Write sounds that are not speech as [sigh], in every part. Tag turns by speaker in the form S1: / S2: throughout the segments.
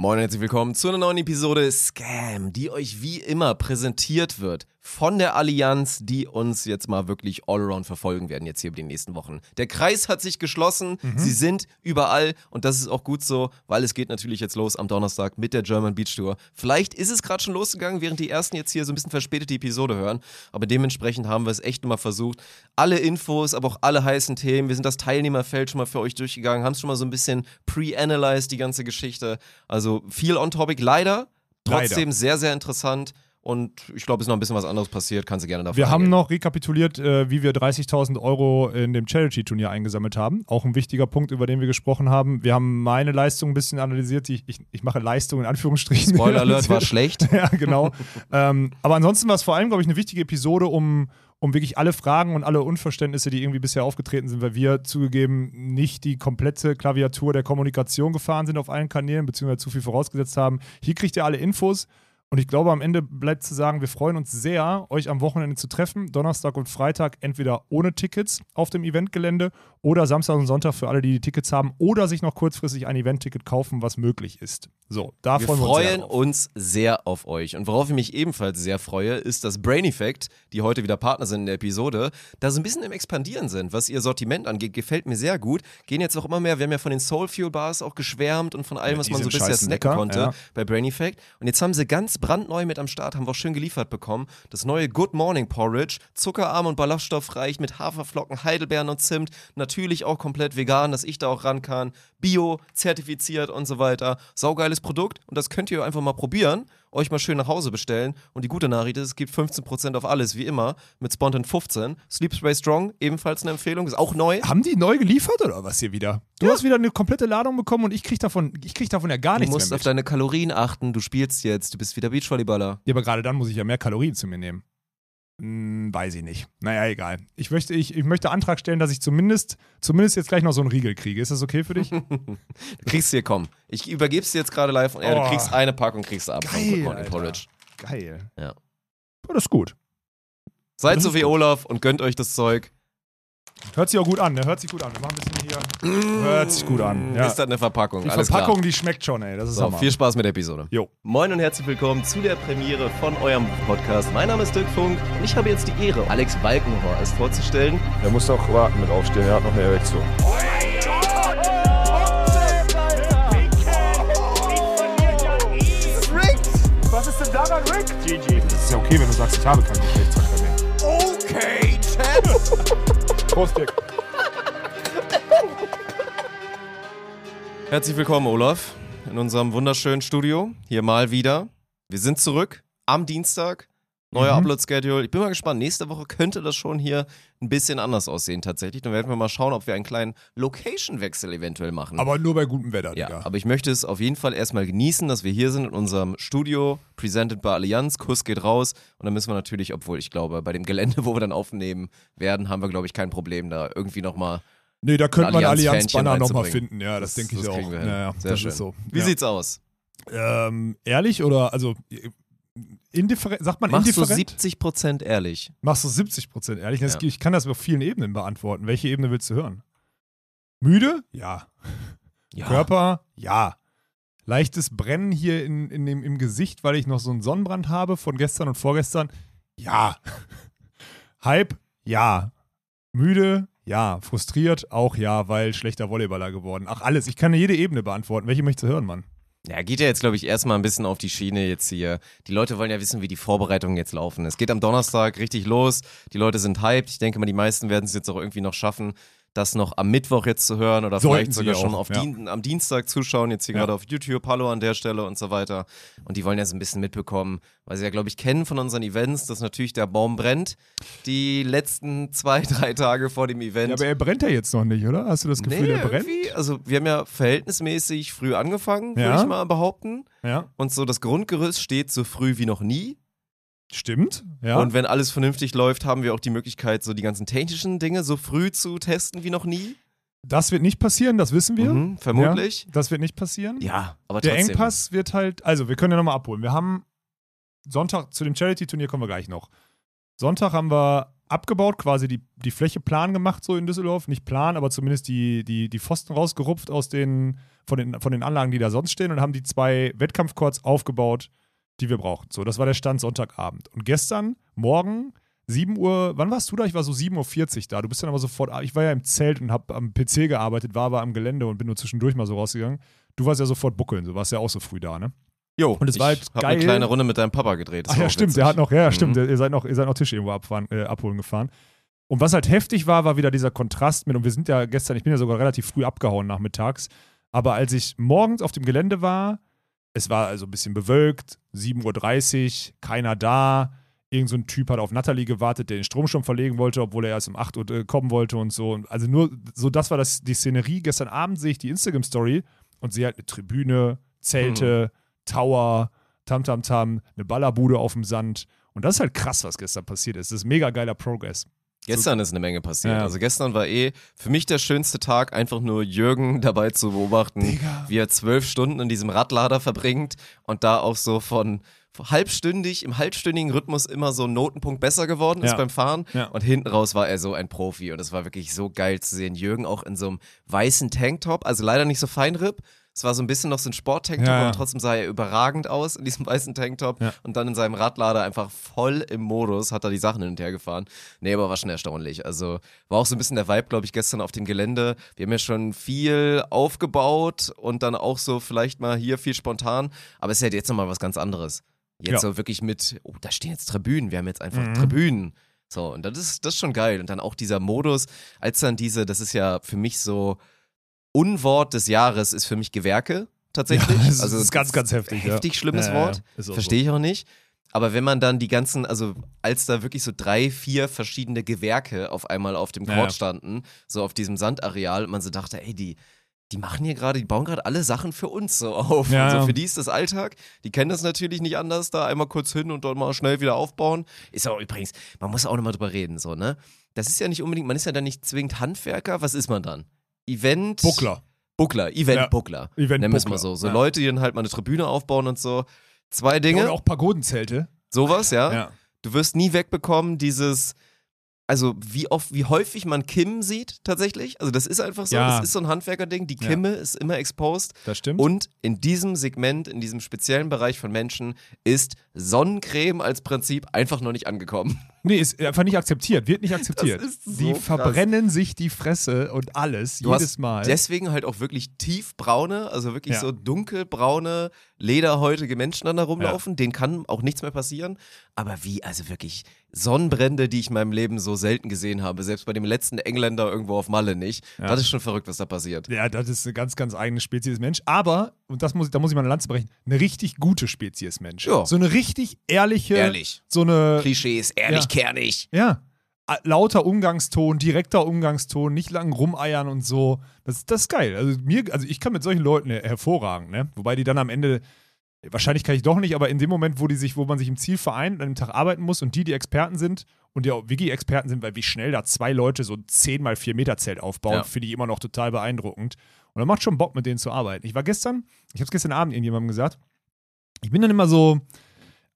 S1: Moin und herzlich willkommen zu einer neuen Episode Scam, die euch wie immer präsentiert wird von der Allianz, die uns jetzt mal wirklich all around verfolgen werden, jetzt hier über die nächsten Wochen. Der Kreis hat sich geschlossen,
S2: Mhm.
S1: sie sind überall und das ist auch gut so, weil es geht natürlich jetzt los am Donnerstag mit der German Beach Tour. Vielleicht ist es gerade schon losgegangen, während die ersten jetzt hier so ein bisschen verspätet die Episode hören, aber dementsprechend haben wir es echt immer versucht. Alle Infos, aber auch alle heißen Themen, wir sind das Teilnehmerfeld schon mal für euch durchgegangen, haben es schon mal so ein bisschen pre-analyzed, die ganze Geschichte. Also viel on topic, leider, trotzdem
S2: Leider.
S1: sehr, sehr interessant. Und ich glaube, es ist noch ein bisschen was anderes passiert. Kannst du gerne davon
S2: Wir haben
S1: eingehen.
S2: noch rekapituliert, äh, wie wir 30.000 Euro in dem Charity-Turnier eingesammelt haben. Auch ein wichtiger Punkt, über den wir gesprochen haben. Wir haben meine Leistung ein bisschen analysiert. Ich, ich, ich mache Leistung in Anführungsstrichen.
S1: Spoiler Alert [laughs] war schlecht.
S2: ja, genau. ähm, aber ansonsten war es vor allem, glaube ich, eine wichtige Episode, um, um wirklich alle Fragen und alle Unverständnisse, die irgendwie bisher aufgetreten sind, weil wir zugegeben nicht die komplette Klaviatur der Kommunikation gefahren sind auf allen Kanälen, beziehungsweise zu viel vorausgesetzt haben. Hier kriegt ihr alle Infos. Und ich glaube, am Ende bleibt zu sagen, wir freuen uns sehr, euch am Wochenende zu treffen. Donnerstag und Freitag entweder ohne Tickets auf dem Eventgelände oder Samstag und Sonntag für alle, die die Tickets haben oder sich noch kurzfristig ein Eventticket kaufen, was möglich ist. So, da
S1: Wir
S2: freuen wir uns sehr
S1: freuen uns sehr auf euch. Und worauf ich mich ebenfalls sehr freue, ist, dass Brain Effect, die heute wieder Partner sind in der Episode, da so ein bisschen im Expandieren sind. Was ihr Sortiment angeht, gefällt mir sehr gut. Gehen jetzt auch immer mehr, wir haben ja von den Soul Fuel Bars auch geschwärmt und von allem,
S2: Ja,
S1: was man so bisher snacken
S2: lecker,
S1: konnte
S2: ja.
S1: bei Brain Effect. Und jetzt haben sie ganz brandneu mit am Start, haben wir auch schön geliefert bekommen. Das neue Good Morning Porridge, zuckerarm und ballaststoffreich mit Haferflocken, Heidelbeeren und Zimt. Natürlich auch komplett vegan, dass ich da auch ran kann. Bio, zertifiziert und so weiter. Saugeiles Produkt und das könnt ihr einfach mal probieren. Euch mal schön nach Hause bestellen. Und die gute Nachricht ist, es gibt 15% auf alles, wie immer, mit Spontan 15. Sleep Spray Strong, ebenfalls eine Empfehlung, ist auch neu.
S2: Haben die neu geliefert oder was hier wieder? Du hast wieder eine komplette Ladung bekommen und ich krieg davon, ich krieg davon ja gar
S1: Du
S2: nichts
S1: musst
S2: mehr
S1: auf deine Kalorien achten, du spielst jetzt, du bist wieder Beachvolleyballer.
S2: Ja, aber gerade dann muss ich ja mehr Kalorien zu mir nehmen. Hm, weiß ich nicht. Naja, egal. Ich möchte, ich, ich möchte Antrag stellen, dass ich zumindest, zumindest jetzt gleich noch so einen Riegel kriege. Ist das okay für dich? [laughs]
S1: Du kriegst hier, komm. Ich übergebe es dir jetzt gerade live und ja, du
S2: Oh.
S1: kriegst eine Packung, kriegst du ab.
S2: Geil.
S1: Porridge.
S2: Geil.
S1: Ja.
S2: Oh, das ist gut.
S1: Seid so wie. Olaf und gönnt euch das Zeug.
S2: Hört sich auch gut an, ne? Hört sich gut an. Wir machen ein bisschen hier. Hört sich gut an. Ja.
S1: Ist das eine Verpackung?
S2: Die
S1: Alles
S2: Verpackung,
S1: klar.
S2: die schmeckt schon, ey. Das ist
S1: So,
S2: Hammer.
S1: viel Spaß mit der Episode.
S2: Jo.
S1: Moin und herzlich willkommen zu der Premiere von eurem Podcast. Mein Name ist Dirk Funk und ich habe jetzt die Ehre, Alex Balkenhorst vorzustellen.
S3: Er muss doch warten mit aufstehen, er hat noch eine Erektion.
S4: Was ist denn daran, Rick? GG.
S2: Das ist ja okay, wenn du sagst, ich habe keinen Geschlechtsverkehr mehr.
S4: Okay, Champ. [laughs]
S3: Prost, Dick.
S1: Herzlich willkommen, Olaf, in unserem wunderschönen Studio. Hier mal wieder. Wir sind zurück am Dienstag. Neuer
S2: Mhm.
S1: Upload-Schedule. Ich bin mal gespannt. Nächste Woche könnte das schon hier ein bisschen anders aussehen, tatsächlich. Dann werden wir mal schauen, ob wir einen kleinen Location-Wechsel eventuell machen.
S2: Aber nur bei gutem Wetter,
S1: Ja,
S2: Digga.
S1: aber ich möchte es auf jeden Fall erstmal genießen, dass wir hier sind in unserem Studio, presented by Allianz. Kuss geht raus. Und dann müssen wir natürlich, obwohl ich glaube, bei dem Gelände, [laughs] wo wir dann aufnehmen werden, haben wir, glaube ich, kein Problem, da irgendwie nochmal.
S2: Nee, da könnte man Allianz-Banner nochmal finden. Ja, das, denke ich
S1: das
S2: auch.
S1: kriegen wir hin.
S2: Ja, ja,
S1: Sehr
S2: das
S1: schön.
S2: ist so.
S1: Wie
S2: ja.
S1: sieht's aus?
S2: Ähm, ehrlich oder, also, indifferent, sagt man
S1: Machst du
S2: indifferent?
S1: 70% ehrlich?
S2: Machst du 70% ehrlich? Das,
S1: Ja.
S2: Ich kann das auf vielen Ebenen beantworten. Welche Ebene willst du hören? Müde? Ja.
S1: Ja.
S2: Körper? Ja. Leichtes Brennen hier in, in dem, im Gesicht, weil ich noch so einen Sonnenbrand habe von gestern und vorgestern? Ja. [laughs] Hype? Ja. Müde? Ja. Frustriert? Auch ja, weil schlechter Volleyballer geworden. Ach, alles. Ich kann jede Ebene beantworten. Welche möchtest du hören, Mann?
S1: Ja, geht ja jetzt, glaube ich, erstmal ein bisschen auf die Schiene jetzt hier. Die Leute wollen ja wissen, wie die Vorbereitungen jetzt laufen. Es geht am Donnerstag richtig los. Die Leute sind hyped. Ich denke mal, die meisten werden es jetzt auch irgendwie noch schaffen, das noch am Mittwoch jetzt zu hören oder
S2: Sollten
S1: vielleicht sogar
S2: auch,
S1: schon auf
S2: ja.
S1: Dien am Dienstag zuschauen, jetzt hier
S2: Ja.
S1: gerade auf YouTube, Hallo an der Stelle und so weiter. Und die wollen ja so ein bisschen mitbekommen, weil sie ja, glaube ich, kennen von unseren Events, dass natürlich der Baum brennt. Die letzten zwei, drei Tage vor dem Event.
S2: Ja, aber er brennt ja jetzt noch nicht, oder? Hast du das Gefühl,
S1: nee,
S2: er brennt?
S1: irgendwie, also wir haben ja verhältnismäßig früh angefangen, würde
S2: Ja.
S1: ich mal behaupten.
S2: Ja.
S1: Und so das Grundgerüst steht so früh wie noch nie.
S2: Stimmt. Ja.
S1: Und wenn alles vernünftig läuft, haben wir auch die Möglichkeit, so die ganzen technischen Dinge so früh zu testen wie noch nie.
S2: das wird nicht passieren, das wissen wir.
S1: Mhm, vermutlich.
S2: Ja, das wird nicht passieren.
S1: Ja, aber
S2: Der
S1: trotzdem.
S2: Engpass wird halt, also wir können ja nochmal abholen. Wir haben Sonntag, zu dem Charity-Turnier kommen wir gleich noch. Sonntag haben wir abgebaut, quasi die, die Fläche plan gemacht, so in Düsseldorf. Nicht plan, aber zumindest die, die, die Pfosten rausgerupft aus den, von, den, von den Anlagen, die da sonst stehen und haben die zwei Wettkampfcourts aufgebaut, die wir brauchen. So, das war der Stand Sonntagabend. Und gestern Morgen 7 Uhr, wann warst du da? Ich war so 7.40 Uhr da. Du bist dann aber sofort, ich war ja im Zelt und habe am PC gearbeitet, war aber am Gelände und bin nur zwischendurch mal so rausgegangen. Du warst ja sofort buckeln, du warst ja auch so früh da, ne?
S1: Jo,
S2: Und es war halt geil.
S1: eine kleine Runde mit deinem Papa gedreht.
S2: Ach
S1: war
S2: ja, stimmt, der hat noch, ja, ja, stimmt,
S1: Mhm.
S2: ihr seid noch, ihr seid noch Tisch irgendwo abfahren, äh, abholen gefahren. Und was halt heftig war, war wieder dieser Kontrast mit, und wir sind ja gestern, ich bin ja sogar relativ früh abgehauen nachmittags, aber als ich morgens auf dem Gelände war, es war also ein bisschen bewölkt, 7.30 Uhr, keiner da, irgend so ein Typ hat auf Natalie gewartet, der den Strom schon verlegen wollte, obwohl er erst um 8 Uhr äh, kommen wollte und so. Also nur, so das war das, die Szenerie. Gestern Abend sehe ich die Instagram-Story und sehe halt eine Tribüne, Zelte, Tower, Tamtamtam, eine Ballerbude auf dem Sand. Und das ist halt krass, was gestern passiert ist. Das ist mega geiler Progress.
S1: Gestern ist eine Menge passiert.
S2: Ja.
S1: Also gestern war eh für mich der schönste Tag, einfach nur Jürgen [laughs] dabei zu beobachten,
S2: Digga.
S1: wie er zwölf Stunden in diesem Radlader verbringt und da auch so von halbstündig, im halbstündigen Rhythmus immer so ein Notenpunkt besser geworden ist
S2: Ja.
S1: beim Fahren.
S2: Ja.
S1: Und hinten raus war er so ein Profi. Und es war wirklich so geil zu sehen. Jürgen auch in so einem weißen Tanktop, also leider nicht so Feinripp. Es war so ein bisschen noch so ein Sporttanktop,
S2: Ja, ja.
S1: aber trotzdem sah er überragend aus in diesem [laughs] weißen Tanktop.
S2: Ja.
S1: Und dann in seinem Radlader einfach voll im Modus, hat er die Sachen hin und her gefahren. Nee, aber war schon erstaunlich. Also war auch so ein bisschen der Vibe, glaube ich, gestern auf dem Gelände. Wir haben ja schon viel aufgebaut und dann auch so vielleicht mal hier viel spontan. Aber es ist ja jetzt nochmal was ganz anderes. Jetzt
S2: Ja.
S1: so wirklich mit, oh, da stehen jetzt Tribünen. Wir haben jetzt einfach
S2: Mhm.
S1: Tribünen. So, und das ist, das ist schon geil. Und dann auch dieser Modus, als dann diese, das ist ja für mich so, Unwort des Jahres ist für mich Gewerke, tatsächlich.
S2: Ja, das
S1: also
S2: ist ganz, ganz heftig, ja.
S1: Heftig schlimmes
S2: Ja, ja,
S1: Wort. Verstehe ich auch nicht. Aber wenn man dann die ganzen, also als da wirklich so drei, vier verschiedene Gewerke auf einmal auf dem
S2: Ja,
S1: Court
S2: ja.
S1: standen, so auf diesem Sandareal, und man so dachte, ey, die, die machen hier gerade, die bauen gerade alle Sachen für uns so auf.
S2: Ja,
S1: so
S2: ja.
S1: für die ist das Alltag. Die kennen das natürlich nicht anders, da einmal kurz hin und dann mal schnell wieder aufbauen. Ist auch übrigens, man muss auch nochmal drüber reden, so, ne? Das ist ja nicht unbedingt, man ist ja dann nicht zwingend Handwerker. Was ist man dann? Event.
S2: Buckler.
S1: Buckler, Event-Buckler.
S2: Event
S1: Nennen wir es mal so. So
S2: ja.
S1: Leute, die dann halt mal eine Tribüne aufbauen und so. Zwei Dinge.
S2: Und auch Pagodenzelte.
S1: Sowas, ja?
S2: Ja.
S1: Du wirst nie wegbekommen, dieses, also wie oft, wie häufig man Kim sieht tatsächlich. Also das ist einfach so,
S2: Ja.
S1: das ist so ein Handwerkerding. Die
S2: Ja.
S1: Kimme ist immer exposed.
S2: Das stimmt.
S1: Und in diesem Segment, in diesem speziellen Bereich von Menschen ist Sonnencreme als Prinzip einfach noch nicht angekommen.
S2: Nee, ist einfach nicht akzeptiert, wird nicht akzeptiert.
S1: Das ist so
S2: die
S1: krass.
S2: verbrennen sich die Fresse und alles,
S1: Du
S2: jedes
S1: hast
S2: Mal.
S1: Deswegen halt auch wirklich tiefbraune, also wirklich
S2: Ja.
S1: so dunkelbraune, lederhäutige Menschen dann da rumlaufen. Denen kann auch nichts mehr passieren. Aber wie, also wirklich Sonnenbrände, die ich in meinem Leben so selten gesehen habe, selbst bei dem letzten Engländer irgendwo auf Malle nicht.
S2: Ja.
S1: Das ist schon verrückt, was da passiert.
S2: Ja, das ist eine ganz, ganz eigene Spezies Mensch. Aber, und das muss, ich- da muss ich mal eine Lanze brechen, eine richtig gute Spezies Mensch.
S1: Ja.
S2: So eine richtig ehrliche.
S1: Ehrlich.
S2: So eine.
S1: Klischees, ehrlich,
S2: Ja.
S1: kernig.
S2: Ja. Lauter Umgangston, direkter Umgangston, nicht lang rumeiern und so. Das, das ist geil. Also, mir, also ich kann mit solchen Leuten her- hervorragend, ne? Wobei die dann am Ende, wahrscheinlich kann ich doch nicht, aber in dem Moment, wo die sich, wo man sich im Ziel vereint und an dem Tag arbeiten muss und die, die Experten sind und die auch Wiki-Experten sind, weil wie schnell da zwei Leute so ein 10 mal 4 Meter Zelt aufbauen,
S1: Ja.
S2: finde ich immer noch total beeindruckend. Und dann macht schon Bock, mit denen zu arbeiten. Ich war gestern, ich habe es gestern Abend irgendjemandem gesagt, ich bin dann immer so,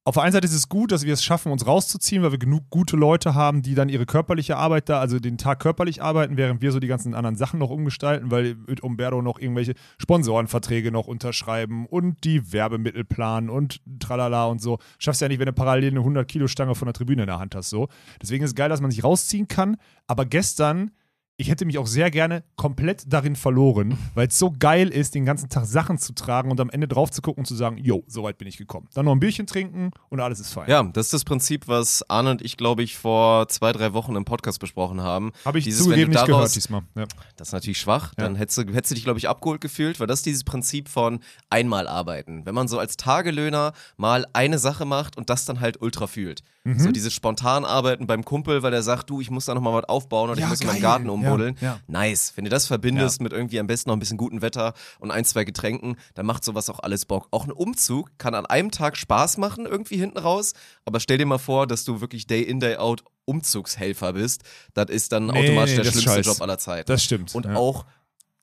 S2: auf der einen Seite ist es gut, dass wir es schaffen, uns rauszuziehen, weil wir genug gute Leute haben, die dann ihre körperliche Arbeit da, also den Tag körperlich arbeiten, während wir so die ganzen anderen Sachen noch umgestalten, weil mit Umberto noch irgendwelche Sponsorenverträge noch unterschreiben und die Werbemittel planen und tralala und so. Schaffst ja nicht, wenn du parallel eine 100-Kilo-Stange von der Tribüne in der Hand hast, so. Deswegen ist es geil, dass man sich rausziehen kann, aber gestern ich hätte mich auch sehr gerne komplett darin verloren, [laughs] weil es so geil ist, den ganzen Tag Sachen zu tragen und am Ende drauf zu gucken und zu sagen, jo, so weit bin ich gekommen. Dann noch ein Bierchen trinken und alles ist fein.
S1: Ja, das ist das Prinzip, was Arne und ich, glaube ich, vor zwei, drei Wochen im Podcast besprochen haben.
S2: Habe ich
S1: Dieses,
S2: zugegeben nicht gehört diesmal. Ja.
S1: Das ist natürlich schwach.
S2: Ja.
S1: Dann hättest du, hättest du dich, glaube ich, abgeholt gefühlt, weil das ist dieses Prinzip von einmal arbeiten. Wenn man so als Tagelöhner mal eine Sache macht und das dann halt ultra fühlt.
S2: Mhm.
S1: So dieses spontan Arbeiten beim Kumpel, weil er sagt, du, ich muss da nochmal was aufbauen oder
S2: Ja,
S1: ich muss
S2: geil.
S1: Garten umbuddeln.
S2: Ja, ja.
S1: Nice. Wenn du das verbindest mit irgendwie am besten noch ein bisschen gutem Wetter und ein, zwei Getränken, dann macht sowas auch alles Bock. Auch ein Umzug kann an einem Tag Spaß machen, irgendwie hinten raus. Aber stell dir mal vor, dass du wirklich Day in, Day out Umzugshelfer bist. Das ist dann
S2: Nee,
S1: automatisch
S2: nee,
S1: der schlimmste. Job aller Zeiten.
S2: Das stimmt.
S1: Und auch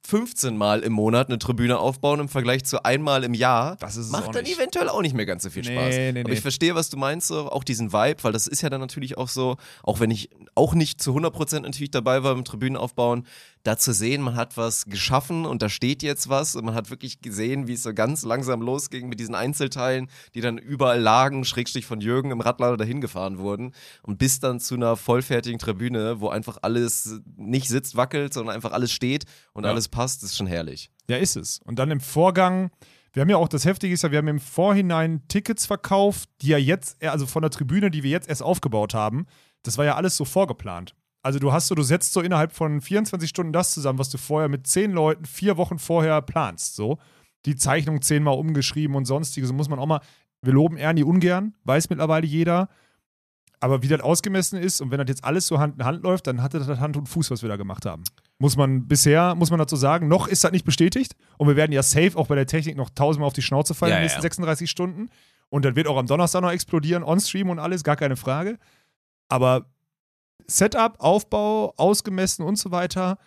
S1: 15 Mal im Monat eine Tribüne aufbauen im Vergleich zu einmal im Jahr,
S2: Das ist
S1: macht dann
S2: nicht.
S1: eventuell auch nicht mehr ganz so viel
S2: Nee,
S1: Spaß.
S2: nee,
S1: Aber
S2: nee.
S1: ich verstehe, was du meinst, so, auch diesen Vibe, weil das ist ja dann natürlich auch so, auch wenn ich auch nicht zu 100% natürlich dabei war beim Tribünenaufbauen, da zu sehen, man hat was geschaffen und da steht jetzt was und man hat wirklich gesehen, wie es so ganz langsam losging mit diesen Einzelteilen, die dann überall lagen, schrägstrich von Jürgen im Radlader dahin gefahren wurden und bis dann zu einer vollfertigen Tribüne, wo einfach alles nicht sitzt, wackelt, sondern einfach alles steht und
S2: Ja.
S1: alles passt, ist schon herrlich.
S2: Ja, ist es. Und dann im Vorgang, wir haben ja auch das Heftige ist ja, wir haben im Vorhinein Tickets verkauft, die ja jetzt, also von der Tribüne, die wir jetzt erst aufgebaut haben, das war ja alles so vorgeplant. Also du hast so, du setzt so innerhalb von 24 Stunden das zusammen, was du vorher mit zehn Leuten vier Wochen vorher planst. So. Die Zeichnung zehnmal umgeschrieben und sonstiges. So muss man auch mal, wir loben Ernie ungern, weiß mittlerweile jeder. Aber wie das ausgemessen ist und wenn das jetzt alles so Hand in Hand läuft, dann hatte das Hand und Fuß, was wir da gemacht haben. Muss man bisher, muss man dazu sagen, noch ist das nicht bestätigt. Und wir werden ja safe auch bei der Technik noch tausendmal auf die Schnauze fallen
S1: Ja,
S2: in den nächsten
S1: ja.
S2: 36 Stunden. Und dann wird auch am Donnerstag noch explodieren, on-stream und alles, gar keine Frage. Aber Setup, Aufbau, ausgemessen und so weiter,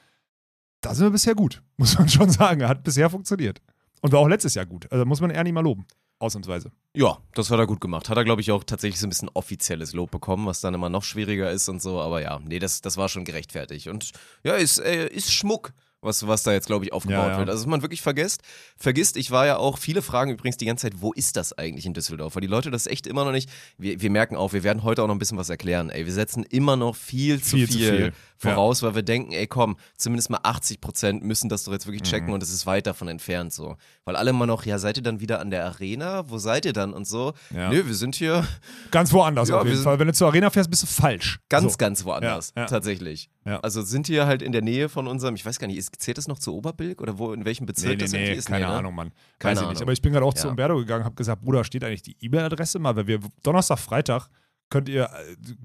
S2: da sind wir bisher gut, [laughs] muss man schon sagen. Hat bisher funktioniert. Und war auch letztes Jahr gut. Also muss man eher nicht mal loben. Ausnahmsweise.
S1: Ja, das hat er gut gemacht. Hat er, glaube ich, auch tatsächlich so ein bisschen offizielles Lob bekommen, was dann immer noch schwieriger ist und so. Aber ja, nee, das, das war schon gerechtfertigt. Und ja, ist, äh, ist Schmuck. Was, was da jetzt, glaube ich, aufgebaut
S2: Ja, ja.
S1: wird. Also, was man wirklich vergisst, vergisst, ich war ja auch, viele fragen übrigens die ganze Zeit, wo ist das eigentlich in Düsseldorf? Weil die Leute das echt immer noch nicht, wir, wir merken auch, wir werden heute auch noch ein bisschen was erklären, ey. Wir setzen immer noch viel,
S2: Viel
S1: zu
S2: zu
S1: viel,
S2: viel.
S1: voraus, weil wir denken, ey, komm, zumindest mal 80 Prozent müssen das doch jetzt wirklich checken
S2: Mhm.
S1: und es ist weit davon entfernt, so. Weil alle immer noch, ja, seid ihr dann wieder an der Arena? Wo seid ihr dann? Und so.
S2: Ja.
S1: Nö, wir sind hier
S2: Ganz woanders [laughs]
S1: Ja,
S2: auf jeden Fall. Wenn du zur Arena fährst, bist du falsch.
S1: ganz,
S2: so.
S1: ganz woanders,
S2: Ja, ja.
S1: tatsächlich.
S2: Ja.
S1: Also sind hier halt in der Nähe von unserem, ich weiß gar nicht, ist, zählt das noch zu Oberbilk oder wo, in welchem Bezirk
S2: Nee, nee,
S1: das
S2: nee,
S1: irgendwie ist?
S2: keine
S1: Nee, ne?
S2: Ahnung, Mann.
S1: Keine
S2: Weiß ich
S1: Ahnung.
S2: nicht. Aber ich bin gerade auch zu
S1: Ja.
S2: Umberto gegangen, habe gesagt, Bruder, steht eigentlich die E-Mail-Adresse mal, weil wir Donnerstag, Freitag könnt ihr, äh,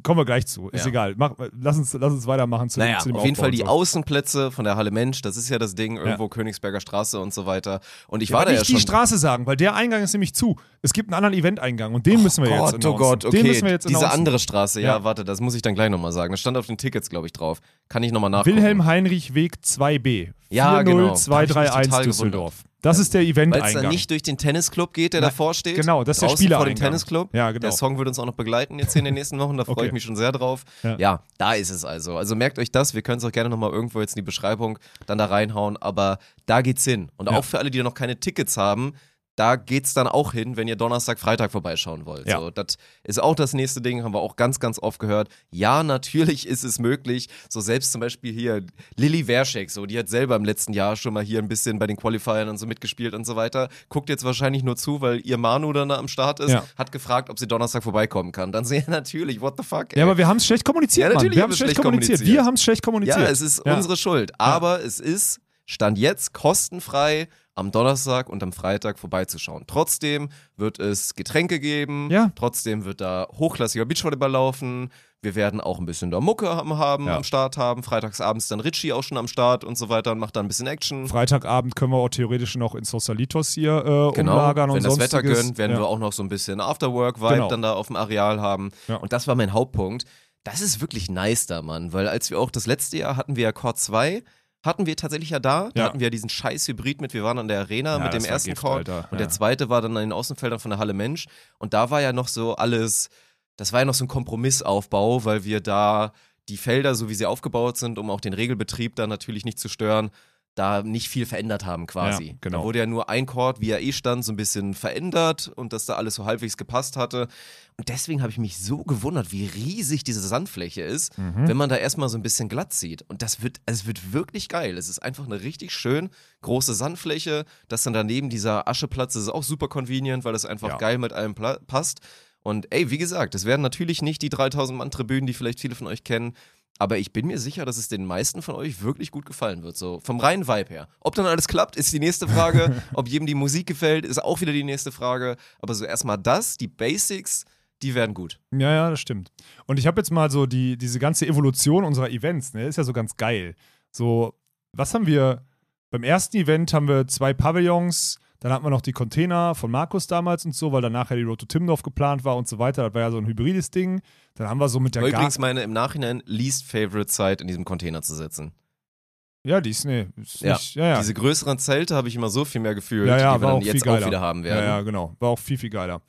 S2: kommen wir gleich zu, ist
S1: Ja.
S2: egal. Mach, lass, uns, lass uns weitermachen zu,
S1: Naja,
S2: dem- zu dem
S1: auf jeden Fall die
S2: so.
S1: Außenplätze von der Halle Mensch, das ist ja das Ding, irgendwo Königsberger Straße und so weiter. Und ich
S2: Ja,
S1: war da ja
S2: nicht
S1: schon.
S2: die Straße sagen, weil der Eingang ist nämlich zu. Es gibt einen anderen Event-Eingang und den müssen wir jetzt
S1: Gott, oh
S2: announcen.
S1: Gott, okay.
S2: Den müssen wir jetzt
S1: Diese
S2: announcen.
S1: andere Straße, ja,
S2: Ja.
S1: warte, das muss ich dann gleich nochmal sagen. Das stand auf den Tickets, glaube ich, drauf. Kann ich nochmal nachgucken.
S2: Wilhelm Heinrich Weg 2b.
S1: Ja, genau. Da hab ich mich
S2: 40231
S1: total
S2: Düsseldorf. Das ist der
S1: Weil es
S2: Event-Eingang.
S1: dann nicht durch den Tennisclub geht, der
S2: Na,
S1: davor steht.
S2: genau, das ist der
S1: Draußen vor dem. Tennisclub.
S2: Ja, genau.
S1: Der Song wird uns auch noch begleiten jetzt in den nächsten Wochen, da freue
S2: Okay.
S1: ich mich schon sehr drauf.
S2: Ja.
S1: Ja. da ist es also. Also merkt euch das, wir können es auch gerne nochmal irgendwo jetzt in die Beschreibung dann da reinhauen, aber da geht's hin. Und
S2: Ja.
S1: auch für alle, die noch keine Tickets haben, da geht's dann auch hin, wenn ihr Donnerstag, Freitag vorbeischauen wollt.
S2: Ja.
S1: So, das ist auch das nächste Ding, haben wir auch ganz, ganz oft gehört. Ja, natürlich ist es möglich. So selbst zum Beispiel hier Lilly Werschek, so, die hat selber im letzten Jahr schon mal hier ein bisschen bei den Qualifiern und so mitgespielt und so weiter. Guckt jetzt wahrscheinlich nur zu, weil ihr Manu dann da am Start ist,
S2: Ja.
S1: hat gefragt, ob sie Donnerstag vorbeikommen kann. Dann [laughs] sehe natürlich, what the fuck. Ey.
S2: Ja, aber wir haben es schlecht kommuniziert,
S1: Ja,
S2: Mann.
S1: natürlich
S2: Wir
S1: haben
S2: es schlecht kommuniziert.
S1: kommuniziert.
S2: Wir haben es schlecht kommuniziert.
S1: Ja, es ist
S2: Ja.
S1: unsere Schuld. Aber es ist, Stand jetzt, kostenfrei am Donnerstag und am Freitag vorbeizuschauen. Trotzdem wird es Getränke geben.
S2: Ja.
S1: Trotzdem wird da hochklassiger Beachvolleyball laufen. Wir werden auch ein bisschen da Mucke haben, haben
S2: Ja.
S1: am Start haben. Freitagsabends dann Richie auch schon am Start und so weiter und macht da ein bisschen Action.
S2: Freitagabend können wir auch theoretisch noch in Sausalitos hier äh,
S1: Genau,
S2: umlagern
S1: wenn
S2: und
S1: das Wetter gönnt, werden
S2: ja.
S1: wir auch noch so ein bisschen Afterwork-Vibe
S2: Genau.
S1: dann da auf dem Areal haben.
S2: Ja.
S1: Und das war mein Hauptpunkt. Das ist wirklich nice da, Mann, weil als wir auch das letzte Jahr hatten wir ja Chord 2, hatten wir tatsächlich ja da, da
S2: Ja.
S1: hatten wir diesen scheiß Hybrid mit, wir waren an der Arena
S2: Ja,
S1: mit dem ersten
S2: Gift,
S1: Chord
S2: Alter.
S1: und
S2: Ja.
S1: der zweite war dann an den Außenfeldern von der Halle Mensch und da war ja noch so alles, das war ja noch so ein Kompromissaufbau, weil wir da die Felder, so wie sie aufgebaut sind, um auch den Regelbetrieb da natürlich nicht zu stören, da nicht viel verändert haben quasi.
S2: Ja, genau.
S1: Da wurde ja nur ein Chord, wie er eh stand, so ein bisschen verändert und dass da alles so halbwegs gepasst hatte. Und deswegen habe ich mich so gewundert, wie riesig diese Sandfläche ist,
S2: Mhm.
S1: wenn man da erstmal so ein bisschen glatt sieht. Und das wird, es wird wirklich geil. Es ist einfach eine richtig schön große Sandfläche. Das dann daneben dieser Ascheplatz, das ist auch super convenient, weil das einfach
S2: Ja.
S1: geil mit allem passt. Und ey, wie gesagt, es werden natürlich nicht die 3000 Mann Tribünen, die vielleicht viele von euch kennen. Aber ich bin mir sicher, dass es den meisten von euch wirklich gut gefallen wird. So vom reinen Vibe her. Ob dann alles klappt, ist die nächste Frage. [laughs] Ob jedem die Musik gefällt, ist auch wieder die nächste Frage. Aber so erstmal das, die Basics, die werden gut.
S2: Ja, ja, das stimmt. Und ich habe jetzt mal so die, diese ganze Evolution unserer Events, ne, ist ja so ganz geil. So, was haben wir? Beim ersten Event haben wir zwei Pavillons, dann hatten wir noch die Container von Markus damals und so, weil dann nachher die Road to Timdorf geplant war und so weiter. Das war ja so ein hybrides Ding. Dann haben wir so mit der
S1: War übrigens meine im Nachhinein least favorite Zeit in diesem Container zu sitzen.
S2: Ja, die ist, nee, ist
S1: Ja.
S2: nicht, ja, ja.
S1: Diese größeren Zelte habe ich immer so viel mehr gefühlt,
S2: ja, ja,
S1: die wir dann
S2: auch
S1: jetzt auch wieder haben werden.
S2: Ja, ja, genau. War auch viel, viel geiler.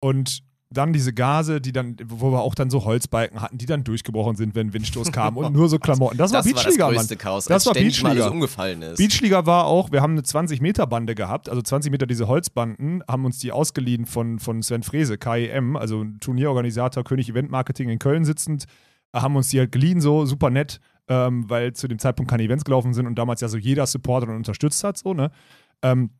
S2: Und dann diese Gase, die dann, wo wir auch dann so Holzbalken hatten, die dann durchgebrochen sind, wenn Windstoß kam und nur so Klamotten. Das,
S1: Das
S2: war
S1: war das
S2: Beachliga, Mann.
S1: größte Chaos,
S2: Das war
S1: alles
S2: Beachliga.
S1: umgefallen ist.
S2: Beachliga war auch, wir haben eine 20-Meter-Bande gehabt, also 20 Meter diese Holzbanden, haben uns die ausgeliehen von, von Sven Frese, KEM, also ein Turnierorganisator, König Event Marketing in Köln sitzend, haben uns die halt geliehen, so super nett, ähm, weil zu dem Zeitpunkt keine Events gelaufen sind und damals ja so jeder supportet und unterstützt hat, so, ne? Ähm,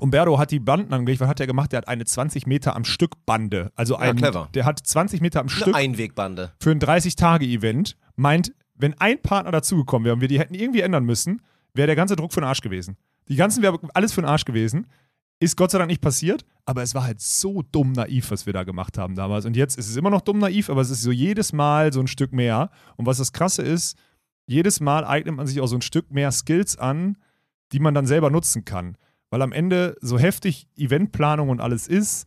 S2: Umberto hat die Banden angelegt, was hat er gemacht? Der hat eine 20 Meter am Stück Bande. Also
S1: Ja,
S2: ein,
S1: clever.
S2: der hat 20 Meter am Stück
S1: Eine Einwegbande.
S2: für ein 30-Tage-Event meint, wenn ein Partner dazugekommen wäre und wir die hätten irgendwie ändern müssen, wäre der ganze Druck für den Arsch gewesen. Die ganzen wäre alles für den Arsch gewesen. Ist Gott sei Dank nicht passiert, aber es war halt so dumm naiv, was wir da gemacht haben damals. Und jetzt ist es immer noch dumm naiv, aber es ist so jedes Mal so ein Stück mehr. Und was das Krasse ist, jedes Mal eignet man sich auch so ein Stück mehr Skills an, die man dann selber nutzen kann. Weil am Ende so heftig Eventplanung und alles ist,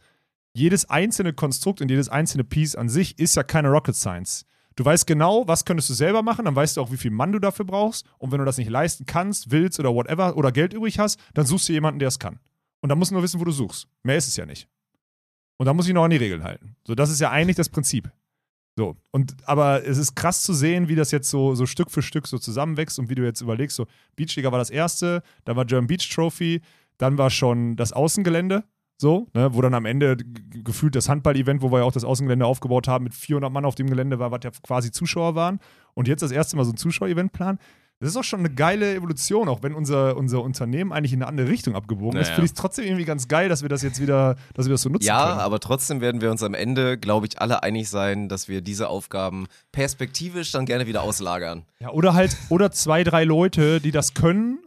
S2: jedes einzelne Konstrukt und jedes einzelne Piece an sich ist ja keine Rocket Science. Du weißt genau, was könntest du selber machen, dann weißt du auch, wie viel Mann du dafür brauchst. Und wenn du das nicht leisten kannst, willst oder whatever oder Geld übrig hast, dann suchst du jemanden, der es kann. Und dann musst du nur wissen, wo du suchst. Mehr ist es ja nicht. Und dann muss ich noch an die Regeln halten. So, das ist ja eigentlich das Prinzip. So, und aber es ist krass zu sehen, wie das jetzt so, so Stück für Stück so zusammenwächst und wie du jetzt überlegst, so Beachliga war das erste, dann war German Beach Trophy, dann war schon das Außengelände, so, ne, wo dann am Ende gefühlt das Handball-Event, wo wir ja auch das Außengelände aufgebaut haben, mit 400 Mann auf dem Gelände war, was ja quasi Zuschauer waren. Und jetzt das erste Mal so ein Zuschauer-Event planen. Das ist auch schon eine geile Evolution, auch wenn unser, unser Unternehmen eigentlich in eine andere Richtung abgebogen ist.
S1: Naja.
S2: Finde ich es trotzdem irgendwie ganz geil, dass wir das jetzt wieder, dass wir das so nutzen
S1: Ja,
S2: können.
S1: aber trotzdem werden wir uns am Ende, glaube ich, alle einig sein, dass wir diese Aufgaben perspektivisch dann gerne wieder auslagern.
S2: Ja, oder halt, oder zwei, drei Leute, die das können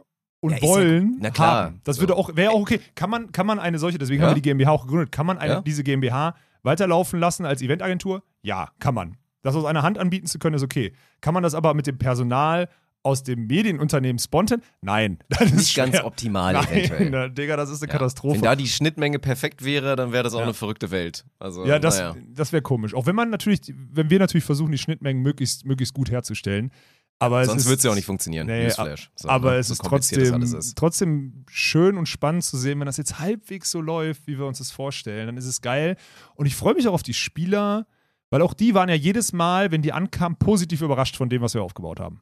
S2: und
S1: Ja, ja
S2: wollen.
S1: klar.
S2: Haben. Das
S1: So.
S2: würde auch, wäre auch okay. Kann man, kann man eine solche, deswegen
S1: Ja.
S2: haben wir die GmbH auch gegründet, kann man eine,
S1: Ja.
S2: diese GmbH weiterlaufen lassen als Eventagentur? Ja, kann man. Das aus einer Hand anbieten zu können, ist okay. Kann man das aber mit dem Personal aus dem Medienunternehmen spontan? Nein. [laughs] Das ist
S1: Nicht ganz
S2: schwer.
S1: optimal
S2: Nein,
S1: eventuell.
S2: na, Digga, das ist eine
S1: Ja.
S2: Katastrophe.
S1: Wenn da die Schnittmenge perfekt wäre, dann wäre das auch
S2: Ja.
S1: eine verrückte Welt. Also,
S2: Ja, das,
S1: naja.
S2: das wäre komisch. Auch wenn man natürlich, wenn wir natürlich versuchen, die Schnittmengen möglichst, möglichst gut herzustellen. Aber
S1: Sonst wird es ja auch nicht funktionieren.
S2: Nee,
S1: Newsflash. So,
S2: aber
S1: ne?
S2: es
S1: So
S2: ist trotzdem,
S1: ist.
S2: trotzdem schön und spannend zu sehen, wenn das jetzt halbwegs so läuft, wie wir uns das vorstellen. Dann ist es geil. Und ich freue mich auch auf die Spieler, weil auch die waren ja jedes Mal, wenn die ankamen, positiv überrascht von dem, was wir aufgebaut haben.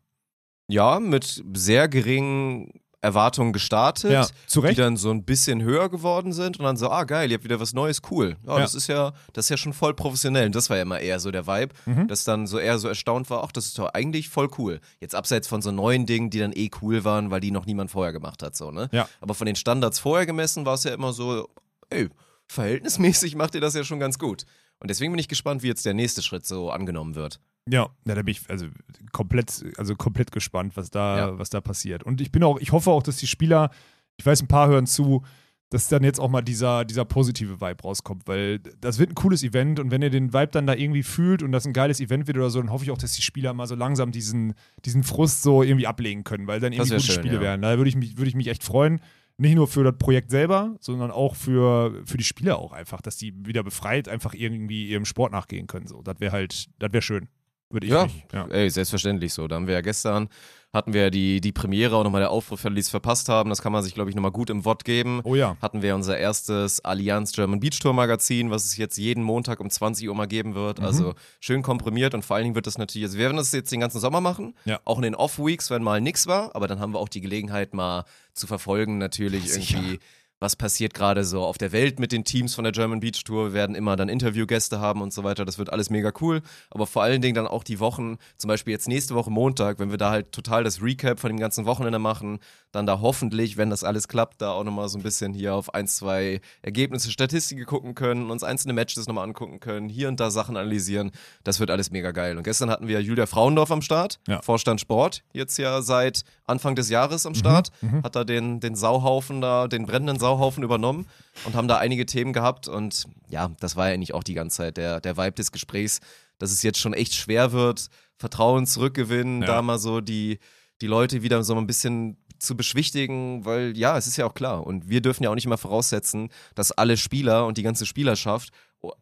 S1: Ja, mit sehr geringen Erwartungen gestartet.
S2: Ja,
S1: die dann so ein bisschen höher geworden sind und dann so, ah geil, ihr habt wieder was Neues, cool. Ja,
S2: Ja.
S1: das ist ja, das ist ja schon voll professionell. Und das war ja immer eher so der Vibe,
S2: Mhm.
S1: dass dann so eher so erstaunt war, ach, das ist doch eigentlich voll cool. Jetzt abseits von so neuen Dingen, die dann eh cool waren, weil die noch niemand vorher gemacht hat, so, ne?
S2: Ja.
S1: Aber von den Standards vorher gemessen war es ja immer so, ey, verhältnismäßig [laughs] macht ihr das ja schon ganz gut. Und deswegen bin ich gespannt, wie jetzt der nächste Schritt so angenommen wird.
S2: Ja, ja, da bin ich also komplett, also komplett gespannt, was da,
S1: Ja.
S2: was da passiert. Und ich bin auch, ich hoffe auch, dass die Spieler, ich weiß, ein paar hören zu, dass dann jetzt auch mal dieser, dieser positive Vibe rauskommt, weil das wird ein cooles Event und wenn ihr den Vibe dann da irgendwie fühlt und das ein geiles Event wird oder so, dann hoffe ich auch, dass die Spieler mal so langsam diesen, diesen Frust so irgendwie ablegen können, weil dann irgendwie gute
S1: schön,
S2: Spiele
S1: ja.
S2: werden. Da würde ich, mich, würde ich mich echt freuen. Nicht nur für das Projekt selber, sondern auch für, für die Spieler auch einfach, dass die wieder befreit einfach irgendwie ihrem Sport nachgehen können. So, das wäre halt, das wäre schön. Würde ich
S1: Ja,
S2: mich- ja.
S1: ey, selbstverständlich so. Da haben wir ja gestern, hatten wir ja die, die Premiere auch nochmal der Aufruf, für die es verpasst haben. Das kann man sich, glaube ich, nochmal gut im Wort geben.
S2: Oh ja.
S1: Hatten wir unser erstes Allianz German Beach Tour Magazin, was es jetzt jeden Montag um 20 Uhr mal geben wird.
S2: Mhm.
S1: Also schön komprimiert und vor allen Dingen wird das natürlich, also wir werden das jetzt den ganzen Sommer machen.
S2: Ja.
S1: Auch in den Off-Weeks, wenn mal nix war. Aber dann haben wir auch die Gelegenheit mal zu verfolgen, natürlich
S2: Sicher.
S1: irgendwie was passiert gerade so auf der Welt mit den Teams von der German Beach Tour. Wir werden immer dann Interviewgäste haben und so weiter. Das wird alles mega cool. Aber vor allen Dingen dann auch die Wochen, zum Beispiel jetzt nächste Woche Montag, wenn wir da halt total das Recap von dem ganzen Wochenende machen, dann da hoffentlich, wenn das alles klappt, da auch nochmal so ein bisschen hier auf ein, zwei Ergebnisse, Statistiken gucken können, uns einzelne Matches nochmal angucken können, hier und da Sachen analysieren. Das wird alles mega geil. Und gestern hatten wir Julia Frauendorf am Start,
S2: Ja.
S1: Vorstand Sport, jetzt ja seit Anfang des Jahres am Start, hat da den, den Sauhaufen da, den brennenden Sauhaufen übernommen und haben da einige Themen gehabt. Und ja, das war ja eigentlich auch die ganze Zeit der, der Vibe des Gesprächs, dass es jetzt schon echt schwer wird, Vertrauen zurückgewinnen,
S2: Ja.
S1: da mal so die, die Leute wieder so ein bisschen zu beschwichtigen, weil ja, es ist ja auch klar. Und wir dürfen ja auch nicht immer voraussetzen, dass alle Spieler und die ganze Spielerschaft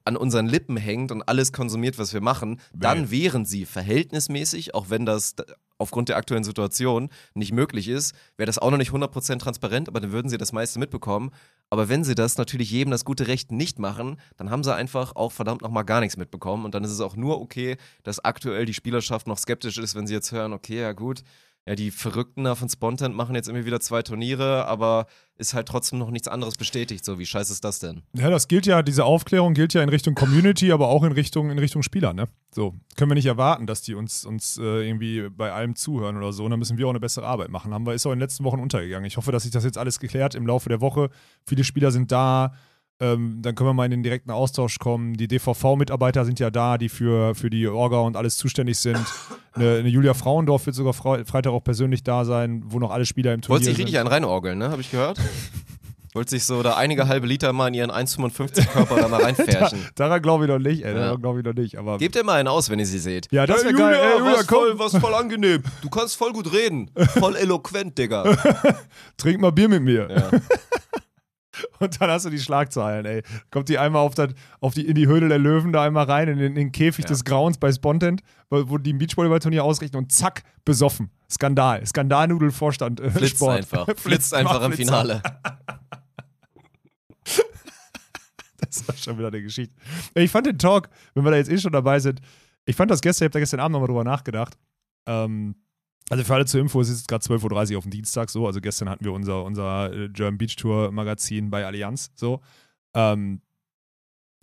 S1: an unseren Lippen hängt und alles konsumiert, was wir machen. Dann wären sie verhältnismäßig, auch wenn das aufgrund der aktuellen Situation nicht möglich ist, wäre das auch noch nicht 100% transparent, aber dann würden sie das meiste mitbekommen. Aber wenn sie das natürlich jedem das gute Recht nicht machen, dann haben sie einfach auch verdammt nochmal gar nichts mitbekommen. Und dann ist es auch nur okay, dass aktuell die Spielerschaft noch skeptisch ist, wenn sie jetzt hören, okay, ja gut, ja, die Verrückten da von Spontan machen jetzt irgendwie wieder zwei Turniere, aber ist halt trotzdem noch nichts anderes bestätigt. So, wie scheiße ist das denn?
S2: Ja, das gilt ja, diese Aufklärung gilt ja in Richtung Community, aber auch in Richtung, in Richtung Spieler, ne? So, können wir nicht erwarten, dass die uns, uns äh, irgendwie bei allem zuhören oder so. Und dann müssen wir auch eine bessere Arbeit machen. Haben wir, ist auch in den letzten Wochen untergegangen. Ich hoffe, dass sich das jetzt alles geklärt im Laufe der Woche. Viele Spieler sind da. Ähm, dann können wir mal in den direkten Austausch kommen. Die DVV-Mitarbeiter sind ja da, die für, für die Orga und alles zuständig sind. Eine, eine Julia Frauendorf wird sogar Fre Freitag auch persönlich da sein, wo noch alle Spieler im Turnier
S1: Wollte sich richtig einen reinorgeln, ne? Habe ich gehört. [laughs] Wollte sich so da einige halbe Liter mal in ihren 1,55 Körper da mal [laughs] reinfärchen.
S2: Daran glaube ich noch nicht, ey.
S1: Ja.
S2: Daran glaube ich noch nicht. Aber
S1: Gebt ihr mal einen aus, wenn ihr sie seht.
S2: Ja, das
S1: Hey,
S2: wär geil. Ey, Julia,
S1: was,
S2: komm.
S1: voll, was voll angenehm. Du kannst voll gut reden. Voll [laughs] eloquent, Digga.
S2: trink mal Bier mit mir.
S1: Ja.
S2: Und dann hast du die Schlagzeilen, ey. Kommt die einmal auf, das, auf die, in die Höhle der Löwen da einmal rein, in den, in den Käfig des Grauens bei Spontent, wo, die ein Beachvolleyball-Turnier ausrichten und zack, besoffen. Skandal. Skandalnudelvorstand. Äh,
S1: Flitzt
S2: Sport.
S1: einfach. [laughs] Flitzt einfach im
S2: Flitzer.
S1: Finale. [laughs]
S2: Das war schon wieder eine Geschichte. Ich fand den Talk, wenn wir da jetzt eh schon dabei sind, ich fand das gestern, ich habe da gestern Abend nochmal drüber nachgedacht. Ähm, also für alle zur Info, es ist jetzt gerade 12.30 Uhr auf dem Dienstag so. Also gestern hatten wir unser, unser äh, German Beach Tour Magazin bei Allianz so. Ähm,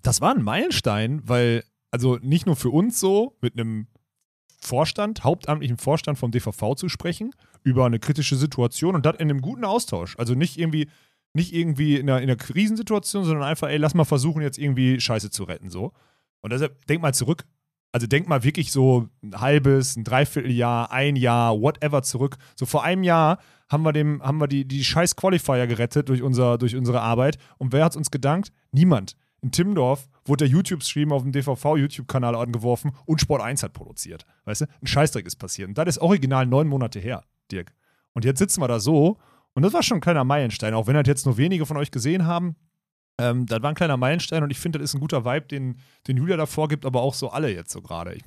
S2: das war ein Meilenstein, weil, also nicht nur für uns so, mit einem Vorstand, hauptamtlichen Vorstand vom DVV zu sprechen, über eine kritische Situation und das in einem guten Austausch. Also nicht irgendwie, nicht irgendwie in einer, in einer Krisensituation, sondern einfach, ey, lass mal versuchen, jetzt irgendwie Scheiße zu retten. So. Und deshalb, denk mal zurück. Also denk mal wirklich so ein halbes, ein Dreivierteljahr, ein Jahr, whatever zurück. So vor einem Jahr haben wir, dem, haben wir die, die scheiß Qualifier gerettet durch, unser, durch unsere Arbeit. Und wer hat uns gedankt? Niemand. In Timmendorf wurde der YouTube-Stream auf dem DVV-YouTube-Kanal angeworfen und Sport 1 hat produziert. Weißt du? Ein Scheißdreck ist passiert. Und das ist original neun Monate her, Dirk. Und jetzt sitzen wir da so und das war schon ein kleiner Meilenstein, auch wenn das jetzt nur wenige von euch gesehen haben. Ähm, das war ein kleiner Meilenstein und ich finde, das ist ein guter Vibe, den, den Julia da vorgibt, aber auch so alle jetzt so gerade.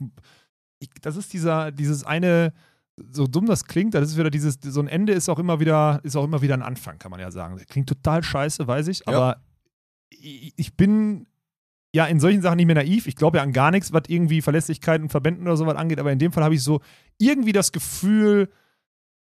S2: Das ist dieser, dieses eine, so dumm das klingt, das ist wieder dieses, so ein Ende ist auch immer wieder, ist auch immer wieder ein Anfang, kann man ja sagen. Das klingt total scheiße, weiß ich, aber ich, ich bin ja in solchen Sachen nicht mehr naiv. Ich glaube ja an gar nichts, was irgendwie Verlässlichkeit und Verbänden oder sowas angeht, aber in dem Fall habe ich so irgendwie das Gefühl,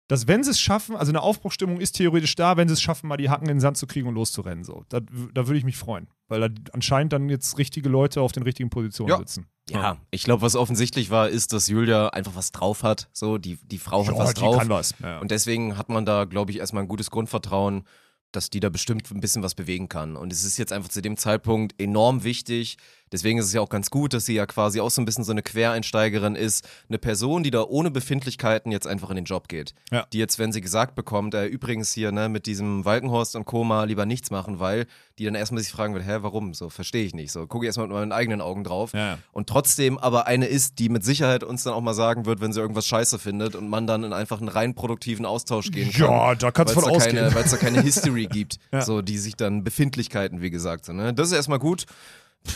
S2: dass wenn sie es schaffen, also eine Aufbruchstimmung ist theoretisch da, wenn sie es schaffen, mal die Hacken in den Sand zu kriegen und loszurennen. So. Da, da würde ich mich freuen, weil da anscheinend dann jetzt richtige Leute auf den richtigen Positionen
S1: Ja.
S2: sitzen.
S1: Ja, ich glaube, was offensichtlich war, ist, dass Julia einfach was drauf hat. So, die, die Frau hat
S2: Ja,
S1: was
S2: die
S1: drauf.
S2: kann was. Ja.
S1: Und deswegen hat man da, glaube ich, erstmal ein gutes Grundvertrauen, dass die da bestimmt ein bisschen was bewegen kann. Und es ist jetzt einfach zu dem Zeitpunkt enorm wichtig. Deswegen ist es ja auch ganz gut, dass sie ja quasi auch so ein bisschen so eine Quereinsteigerin ist. Eine Person, die da ohne Befindlichkeiten jetzt einfach in den Job geht.
S2: Ja.
S1: Die jetzt, wenn sie gesagt bekommt, äh, übrigens hier ne, mit diesem Walkenhorst und Koma lieber nichts machen, weil die dann erstmal sich fragen wird, hä, warum? So, verstehe ich nicht. So, gucke ich erstmal mit meinen eigenen Augen drauf.
S2: Ja.
S1: Und trotzdem aber eine ist, die mit Sicherheit uns dann auch mal sagen wird, wenn sie irgendwas scheiße findet und man dann in einfach einen rein produktiven Austausch gehen kann.
S2: Ja, da kannst du von
S1: da
S2: ausgehen.
S1: Weil es da keine History [laughs] gibt,
S2: Ja.
S1: so die sich dann Befindlichkeiten, wie gesagt, so, ne? Das ist erstmal gut.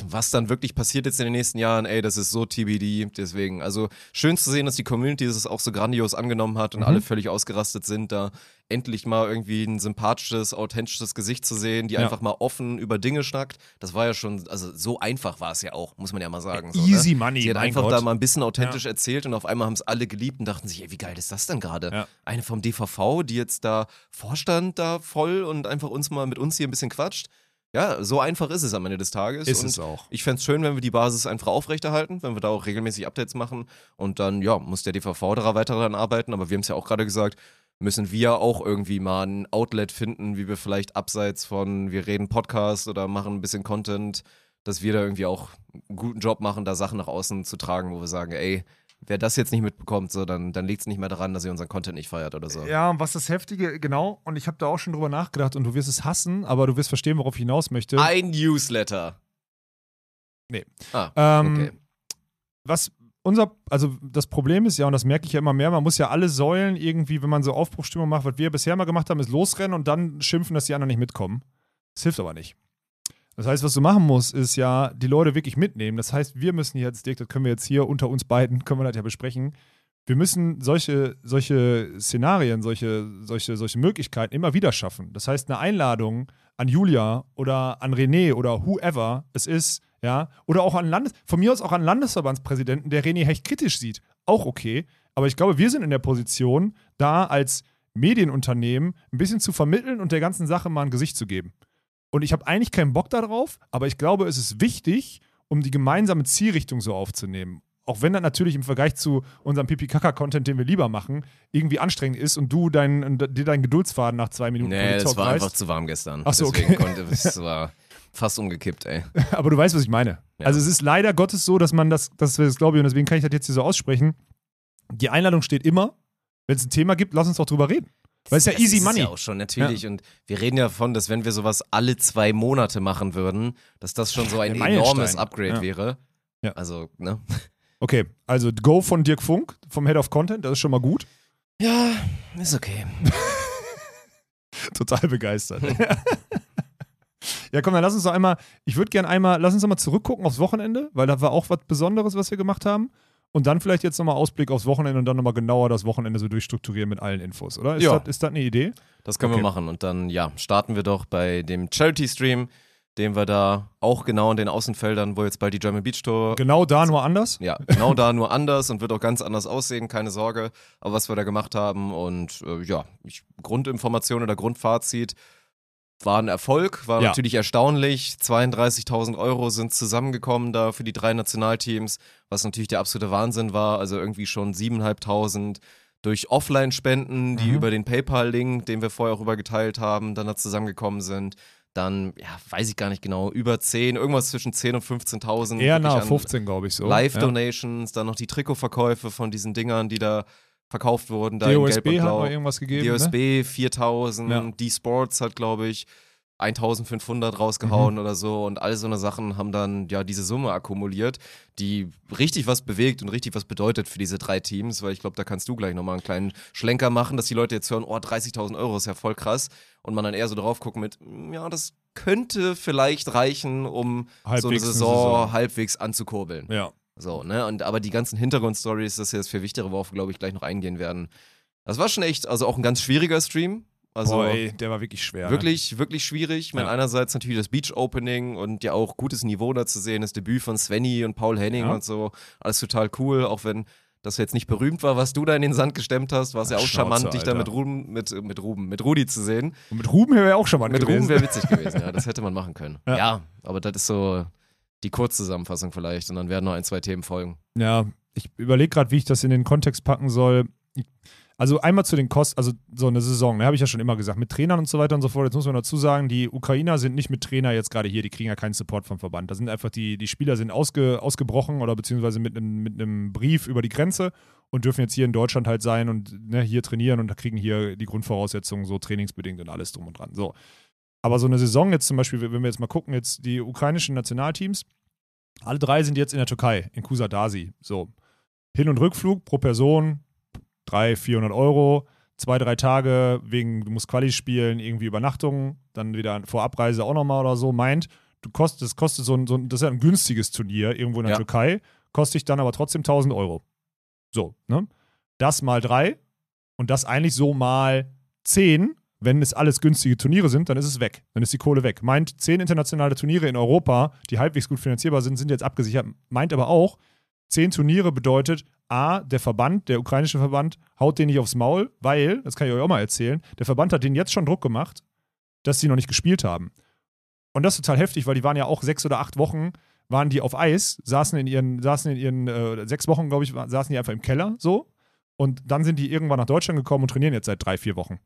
S1: Was dann wirklich passiert jetzt in den nächsten Jahren, ey, das ist so TBD. Deswegen, also schön zu sehen, dass die Community das auch so grandios angenommen hat
S2: Mhm.
S1: und alle völlig ausgerastet sind, da endlich mal irgendwie ein sympathisches, authentisches Gesicht zu sehen, die
S2: Ja.
S1: einfach mal offen über Dinge schnackt. Das war ja schon, also so einfach war es ja auch, muss man ja mal sagen. So,
S2: Easy
S1: ne?
S2: money,
S1: Sie hat einfach
S2: Gott.
S1: da mal ein bisschen authentisch erzählt und auf einmal haben es alle geliebt und dachten sich, ey, wie geil ist das denn gerade?
S2: Ja.
S1: Eine vom DVV, die jetzt da Vorstand da voll und einfach uns mal mit uns hier ein bisschen quatscht. Ja, so einfach ist es am Ende des Tages.
S2: Ist
S1: und
S2: es auch.
S1: Ich fände es schön, wenn wir die Basis einfach aufrechterhalten, wenn wir da auch regelmäßig Updates machen. Und dann, ja, muss der DVV daran weiter daran arbeiten. Aber wir haben es ja auch gerade gesagt, müssen wir auch irgendwie mal ein Outlet finden, wie wir vielleicht abseits von, wir reden Podcast oder machen ein bisschen Content, dass wir da irgendwie auch einen guten Job machen, da Sachen nach außen zu tragen, wo wir sagen, ey, wer das jetzt nicht mitbekommt, so, dann, dann liegt es nicht mehr daran, dass ihr unseren Content nicht feiert oder so.
S2: Ja, und was das Heftige, genau, und ich habe da auch schon drüber nachgedacht und du wirst es hassen, aber du wirst verstehen, worauf ich hinaus möchte.
S1: Ein Newsletter.
S2: Nee.
S1: Ah,
S2: Ähm,
S1: okay.
S2: was, unser, also das Problem ist ja, und das merke ich ja immer mehr, man muss ja alle Säulen irgendwie, wenn man so Aufbruchstimmung macht, was wir bisher mal gemacht haben, ist losrennen und dann schimpfen, dass die anderen nicht mitkommen. Das hilft aber nicht. Das heißt, was du machen musst, ist ja die Leute wirklich mitnehmen. Das heißt, wir müssen jetzt, Dirk, das können wir jetzt hier unter uns beiden, können wir das ja besprechen. Wir müssen solche, solche Szenarien, solche, solche, solche Möglichkeiten immer wieder schaffen. Das heißt, eine Einladung an Julia oder an René oder whoever es ist, ja, oder auch an Landes, von mir aus auch an Landesverbandspräsidenten, der René Hecht kritisch sieht, auch okay. Aber ich glaube, wir sind in der Position, da als Medienunternehmen ein bisschen zu vermitteln und der ganzen Sache mal ein Gesicht zu geben. Und ich habe eigentlich keinen Bock darauf, aber ich glaube, es ist wichtig, um die gemeinsame Zielrichtung so aufzunehmen. Auch wenn das natürlich im Vergleich zu unserem Pipi-Kaka-Content, den wir lieber machen, irgendwie anstrengend ist und du dein, dir deinen Geduldsfaden nach zwei Minuten
S1: Nee, es war
S2: reißt.
S1: einfach zu warm gestern.
S2: Ach so, okay.
S1: Konnte es war fast umgekippt, ey. [laughs]
S2: Aber du weißt, was ich meine.
S1: Ja.
S2: Also es ist leider Gottes so, dass man das, dass wir das glaube ich, und deswegen kann ich das jetzt hier so aussprechen. Die Einladung steht immer. Wenn es ein Thema gibt, lass uns doch drüber reden. Weil es ja
S1: Das
S2: easy
S1: ist
S2: money.
S1: ja auch schon, natürlich. Und wir reden ja davon, dass wenn wir sowas alle zwei Monate machen würden, dass das schon so ein
S2: Der Meilenstein.
S1: enormes Upgrade
S2: Ja.
S1: wäre.
S2: Ja.
S1: Also, ne?
S2: Okay, also Go von Dirk Funk, vom Head of Content, das ist schon mal gut.
S1: Ja, ist okay. [laughs]
S2: Total begeistert. [laughs] ja, komm, dann lass uns doch einmal, ich würde gerne einmal, lass uns doch mal zurückgucken aufs Wochenende, weil da war auch was Besonderes, was wir gemacht haben. Und dann vielleicht jetzt nochmal Ausblick aufs Wochenende und dann nochmal genauer das Wochenende so durchstrukturieren mit allen Infos, oder? Ist,
S1: Ja.
S2: das, ist das eine Idee?
S1: Das können
S2: Okay.
S1: wir machen. Und dann, ja, starten wir doch bei dem Charity-Stream, den wir da auch genau in den Außenfeldern, wo jetzt bald die German Beach Tour
S2: Genau da, nur anders?
S1: Ja, genau da nur anders und wird auch ganz anders aussehen, keine Sorge. Aber was wir da gemacht haben und äh, ja, ich, Grundinformation oder Grundfazit war ein Erfolg, war
S2: Ja.
S1: natürlich erstaunlich. 32.000 Euro sind zusammengekommen da für die drei Nationalteams, was natürlich der absolute Wahnsinn war. Also irgendwie schon 7.500 durch Offline-Spenden, die
S2: Mhm.
S1: über den PayPal-Link, den wir vorher auch übergeteilt haben, dann da zusammengekommen sind. Dann, ja, weiß ich gar nicht genau, über 10, irgendwas zwischen 10 und 15.000.
S2: Eher
S1: an-
S2: 15, glaube ich so.
S1: Live-Donations, dann noch die Trikotverkäufe von diesen Dingern, die da verkauft wurden. Da
S2: ja.
S1: in Gelb
S2: DOSB
S1: und
S2: hat
S1: Blau.
S2: noch irgendwas gegeben. Ne?
S1: DOSB 4000,
S2: Ja.
S1: die Sports hat, glaube ich, 1500 rausgehauen
S2: Mhm.
S1: oder so und all so eine Sachen haben dann ja diese Summe akkumuliert, die richtig was bewegt und richtig was bedeutet für diese drei Teams, weil ich glaube, da kannst du gleich nochmal einen kleinen Schlenker machen, dass die Leute jetzt hören, oh, 30.000 Euro ist ja voll krass und man dann eher so drauf gucken mit, "Mm, ja, das könnte vielleicht reichen, um so eine
S2: Halbwegs eine
S1: Saison,
S2: Saison.
S1: halbweis anzukurbeln.
S2: Ja.
S1: So, ne? Und aber die ganzen Hintergrundstories, das ist ja das viel Wichtigere, worauf wir, glaube ich, gleich noch eingehen werden. Das war schon echt, also auch ein ganz schwieriger Stream. Also
S2: Boah, ey, der war wirklich schwer. ne?
S1: wirklich, wirklich schwierig. Ich meine,
S2: Ja.
S1: einerseits natürlich das Beach Opening und ja auch gutes Niveau da zu sehen, das Debüt von Svenny und Paul Henning
S2: Ja.
S1: und so. Alles total cool, auch wenn das jetzt nicht berühmt war, was du da in den Sand gestemmt hast, war es ja auch
S2: Schnauze,
S1: charmant, dich da mit Ruben, mit, mit Ruben, mit Rudi zu sehen.
S2: Und mit Ruben wäre auch schon mal
S1: Mit
S2: gewesen.
S1: Ruben wäre witzig gewesen, ja, [laughs] das hätte man machen können.
S2: Ja.
S1: Ja. aber das ist so die Kurzzusammenfassung vielleicht und dann werden noch ein, zwei Themen folgen.
S2: Ja, ich überlege gerade, wie ich das in den Kontext packen soll. Also einmal zu den Kosten, also so eine Saison, ne, habe ich ja schon immer gesagt, mit Trainern und so weiter und so fort. Jetzt muss man dazu sagen, die Ukrainer sind nicht mit Trainer jetzt gerade hier, die kriegen ja keinen Support vom Verband. Da sind einfach die, die Spieler sind ausge, ausgebrochen oder beziehungsweise mit einem mit einem Brief über die Grenze und dürfen jetzt hier in Deutschland halt sein und ne, hier trainieren und kriegen hier die Grundvoraussetzungen so trainingsbedingt und alles drum und dran. So. Aber so eine Saison jetzt zum Beispiel, wenn wir jetzt mal gucken, jetzt die ukrainischen Nationalteams, alle drei sind jetzt in der Türkei, in Kusadasi. So. Hin- und Rückflug pro Person 300, 400 Euro. Zwei, drei Tage wegen, du musst Quali spielen, irgendwie Übernachtung, dann wieder vor Abreise auch nochmal oder so. Meint, du kostet, das kostet so ein, so ein, das ist ja ein günstiges Turnier irgendwo in der
S1: Ja.
S2: Türkei, kostet dich dann aber trotzdem 1000 Euro. So, ne? Das mal drei und das eigentlich so mal zehn. Wenn es alles günstige Turniere sind, dann ist es weg. Dann ist die Kohle weg. Meint, zehn internationale Turniere in Europa, die halbwegs gut finanzierbar sind, sind jetzt abgesichert. Meint aber auch, zehn Turniere bedeutet, A, der Verband, der ukrainische Verband, haut den nicht aufs Maul, weil, das kann ich euch auch mal erzählen, der Verband hat denen jetzt schon Druck gemacht, dass sie noch nicht gespielt haben. Und das ist total heftig, weil die waren ja auch sechs oder acht Wochen, waren die auf Eis, saßen in ihren, saßen in ihren, äh, sechs Wochen, glaube ich, saßen die einfach im Keller, so. Und dann sind die irgendwann nach Deutschland gekommen und trainieren jetzt seit drei, vier Wochen.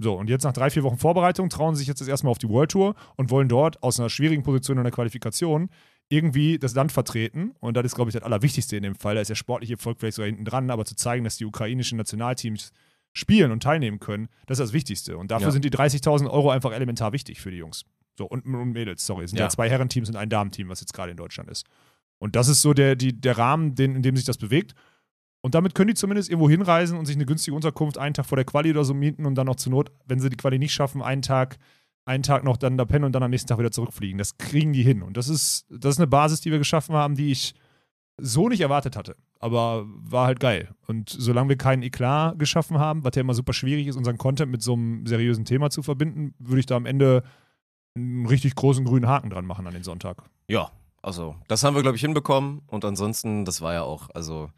S2: So, und jetzt nach drei, vier Wochen Vorbereitung trauen sie sich jetzt das erste Mal auf die World Tour und wollen dort aus einer schwierigen Position in der Qualifikation irgendwie das Land vertreten. Und das ist, glaube ich, das Allerwichtigste in dem Fall. Da ist der sportliche Erfolg vielleicht sogar hinten dran, aber zu zeigen, dass die ukrainischen Nationalteams spielen und teilnehmen können, das ist das Wichtigste. Und dafür
S1: Ja.
S2: sind die 30.000 Euro einfach elementar wichtig für die Jungs. So, und, und Mädels, sorry. Es sind ja,
S1: Ja.
S2: zwei Herrenteams und ein Damenteam, was jetzt gerade in Deutschland ist. Und das ist so der, die, der Rahmen, den, in dem sich das bewegt. Und damit können die zumindest irgendwo hinreisen und sich eine günstige Unterkunft einen Tag vor der Quali oder so mieten und dann auch zur Not, wenn sie die Quali nicht schaffen, einen Tag, einen Tag noch dann da pennen und dann am nächsten Tag wieder zurückfliegen. Das kriegen die hin. Und das ist, das ist eine Basis, die wir geschaffen haben, die ich so nicht erwartet hatte. Aber war halt geil. Und solange wir keinen Eklat geschaffen haben, was ja immer super schwierig ist, unseren Content mit so einem seriösen Thema zu verbinden, würde ich da am Ende einen richtig großen grünen Haken dran machen an den Sonntag.
S1: Ja, also das haben wir, glaube ich, hinbekommen. Und ansonsten, das war ja auch, also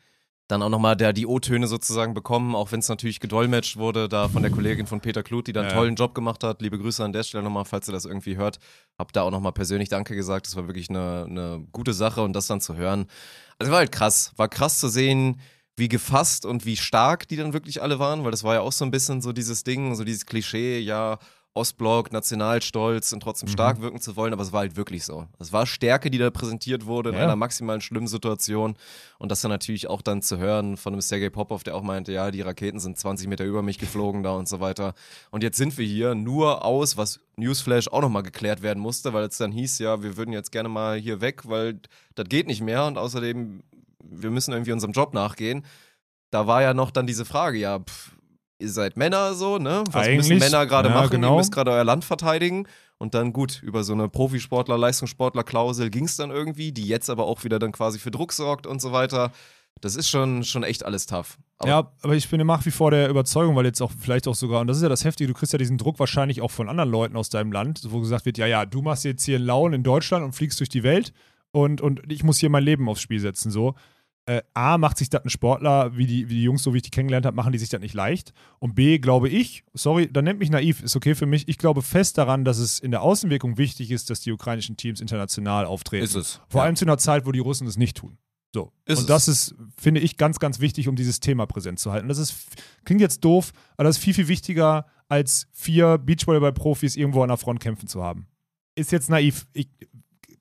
S1: dann auch nochmal der die O-Töne sozusagen bekommen, auch wenn es natürlich gedolmetscht wurde, da von der Kollegin von Peter Kluth, die da einen
S2: Ja.
S1: tollen Job gemacht hat. Liebe Grüße an der Stelle nochmal, falls ihr das irgendwie hört. Hab da auch nochmal persönlich Danke gesagt. Das war wirklich eine, eine gute Sache und das dann zu hören. Also war halt krass. War krass zu sehen, wie gefasst und wie stark die dann wirklich alle waren, weil das war ja auch so ein bisschen so dieses Ding, so dieses Klischee, ja, Ostblock, Nationalstolz und trotzdem stark wirken zu wollen, aber es war halt wirklich so. Es war Stärke, die da präsentiert wurde in
S2: Ja.
S1: einer maximalen schlimmen Situation und das dann natürlich auch dann zu hören von einem Sergei Popov, der auch meinte, ja, die Raketen sind 20 Meter über mich geflogen da und so weiter. Und jetzt sind wir hier nur aus, was Newsflash auch nochmal geklärt werden musste, weil es dann hieß, ja, wir würden jetzt gerne mal hier weg, weil das geht nicht mehr und außerdem, wir müssen irgendwie unserem Job nachgehen. Da war ja noch dann diese Frage, ja, pff, ihr seid Männer so, ne? Was müssen
S2: Eigentlich,
S1: Männer gerade
S2: ja,
S1: machen?
S2: genau.
S1: Ihr müsst gerade euer Land verteidigen. Und dann gut, über so eine Profisportler, Leistungssportler-Klausel ging es dann irgendwie, die jetzt aber auch wieder dann quasi für Druck sorgt und so weiter. Das ist schon, schon echt alles tough. Aber
S2: ja, aber ich bin nach wie vor der Überzeugung, weil jetzt auch vielleicht auch sogar, und das ist ja das Heftige, du kriegst ja diesen Druck wahrscheinlich auch von anderen Leuten aus deinem Land, wo gesagt wird, ja, ja, du machst jetzt hier einen Lauen in Deutschland und fliegst durch die Welt und, und ich muss hier mein Leben aufs Spiel setzen, so. Äh, A, macht sich das ein Sportler, wie die, wie die Jungs, so wie ich die kennengelernt habe, machen die sich das nicht leicht. Und B, glaube ich, sorry, dann nennt mich naiv, ist okay für mich, ich glaube fest daran, dass es in der Außenwirkung wichtig ist, dass die ukrainischen Teams international auftreten.
S1: ist es.
S2: Vor
S1: ja.
S2: allem zu einer Zeit, wo die Russen es nicht tun. So.
S1: Ist
S2: und das ist, finde ich, ganz, ganz wichtig, um dieses Thema präsent zu halten. Das ist, klingt jetzt doof, aber das ist viel, viel wichtiger, als vier Beachvolleyball-Profis irgendwo an der Front kämpfen zu haben. Ist jetzt naiv. Ich,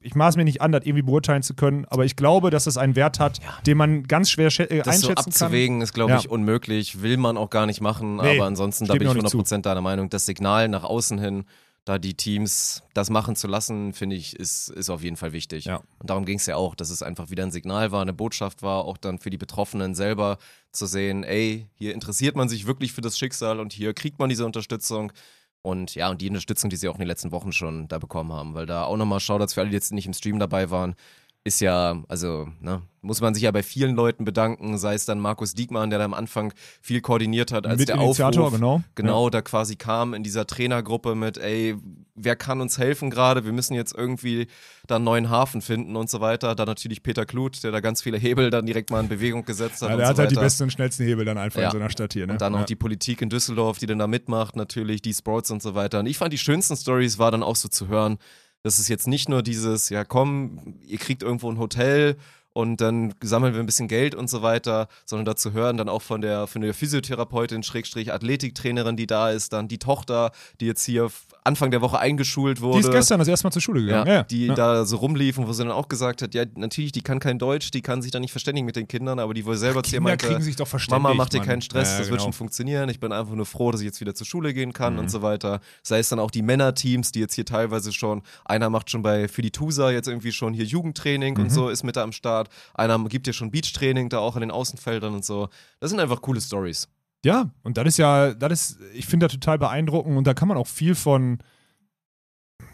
S2: ich maß mir nicht an, das irgendwie beurteilen zu können, aber ich glaube, dass das einen Wert hat, den man ganz schwer äh,
S1: Das so
S2: einschätzen kann.
S1: abzuwägen ist, glaube
S2: Ja.
S1: ich, unmöglich. Will man auch gar nicht machen.
S2: Nee,
S1: aber ansonsten, da bin ich
S2: auch nicht zu.
S1: 100% deiner Meinung. Das Signal nach außen hin, da die Teams das machen zu lassen, finde ich, ist, ist auf jeden Fall wichtig.
S2: Ja.
S1: Und darum ging es ja auch, dass es einfach wieder ein Signal war, eine Botschaft war, auch dann für die Betroffenen selber zu sehen, ey, hier interessiert man sich wirklich für das Schicksal und hier kriegt man diese Unterstützung. Und ja, und die Unterstützung, die sie auch in den letzten Wochen schon da bekommen haben, weil da auch nochmal Shoutouts für alle, die jetzt nicht im Stream dabei waren, ist ja, also, ne, muss man sich ja bei vielen Leuten bedanken, sei es dann Markus Diekmann, der da am Anfang viel koordiniert hat, als der
S2: Mitinitiator,
S1: Aufruf,
S2: genau.
S1: genau, da quasi kam in dieser Trainergruppe mit, ey, wer kann uns helfen gerade? Wir müssen jetzt irgendwie da einen neuen Hafen finden und so weiter. Dann natürlich Peter Kluth, der da ganz viele Hebel dann direkt mal in Bewegung gesetzt hat.
S2: Ja, der
S1: so
S2: hat halt die besten und schnellsten Hebel dann einfach
S1: Ja.
S2: in so einer Stadt hier. Ne?
S1: Und dann
S2: ja.
S1: auch die Politik in Düsseldorf, die dann da mitmacht, natürlich, die Sports und so weiter. Und ich fand die schönsten Stories war dann auch so zu hören, dass es jetzt nicht nur dieses, ja komm, ihr kriegt irgendwo ein Hotel und dann sammeln wir ein bisschen Geld und so weiter, sondern dazu hören dann auch von der, von der Physiotherapeutin, Schrägstrich Athletiktrainerin, die da ist, dann die Tochter, die jetzt hier Anfang der Woche eingeschult wurde.
S2: Die ist gestern das erste Mal zur Schule gegangen.
S1: Ja,
S2: Ja,
S1: die
S2: ja.
S1: da so rumliefen, wo sie dann auch gesagt hat, ja, natürlich, die kann kein Deutsch, die kann sich dann nicht verständigen mit den Kindern, aber die wohl selber zu ihr meinte,
S2: kriegen sich doch verständigt.
S1: Mama, mach dir keinen Stress, das wird
S2: genau.
S1: schon funktionieren. Ich bin einfach nur froh, dass ich jetzt wieder zur Schule gehen kann
S2: Mhm.
S1: und so weiter. Sei es dann auch die Männerteams, die jetzt hier teilweise schon, einer macht schon bei für die Tusa jetzt irgendwie schon hier Jugendtraining
S2: Mhm.
S1: und so, ist mit da am Start. Einer gibt ja schon Beachtraining da auch in den Außenfeldern und so. Das sind einfach coole Stories.
S2: Ja, und das ist ja, das ist, ich finde das total beeindruckend und da kann man auch viel von,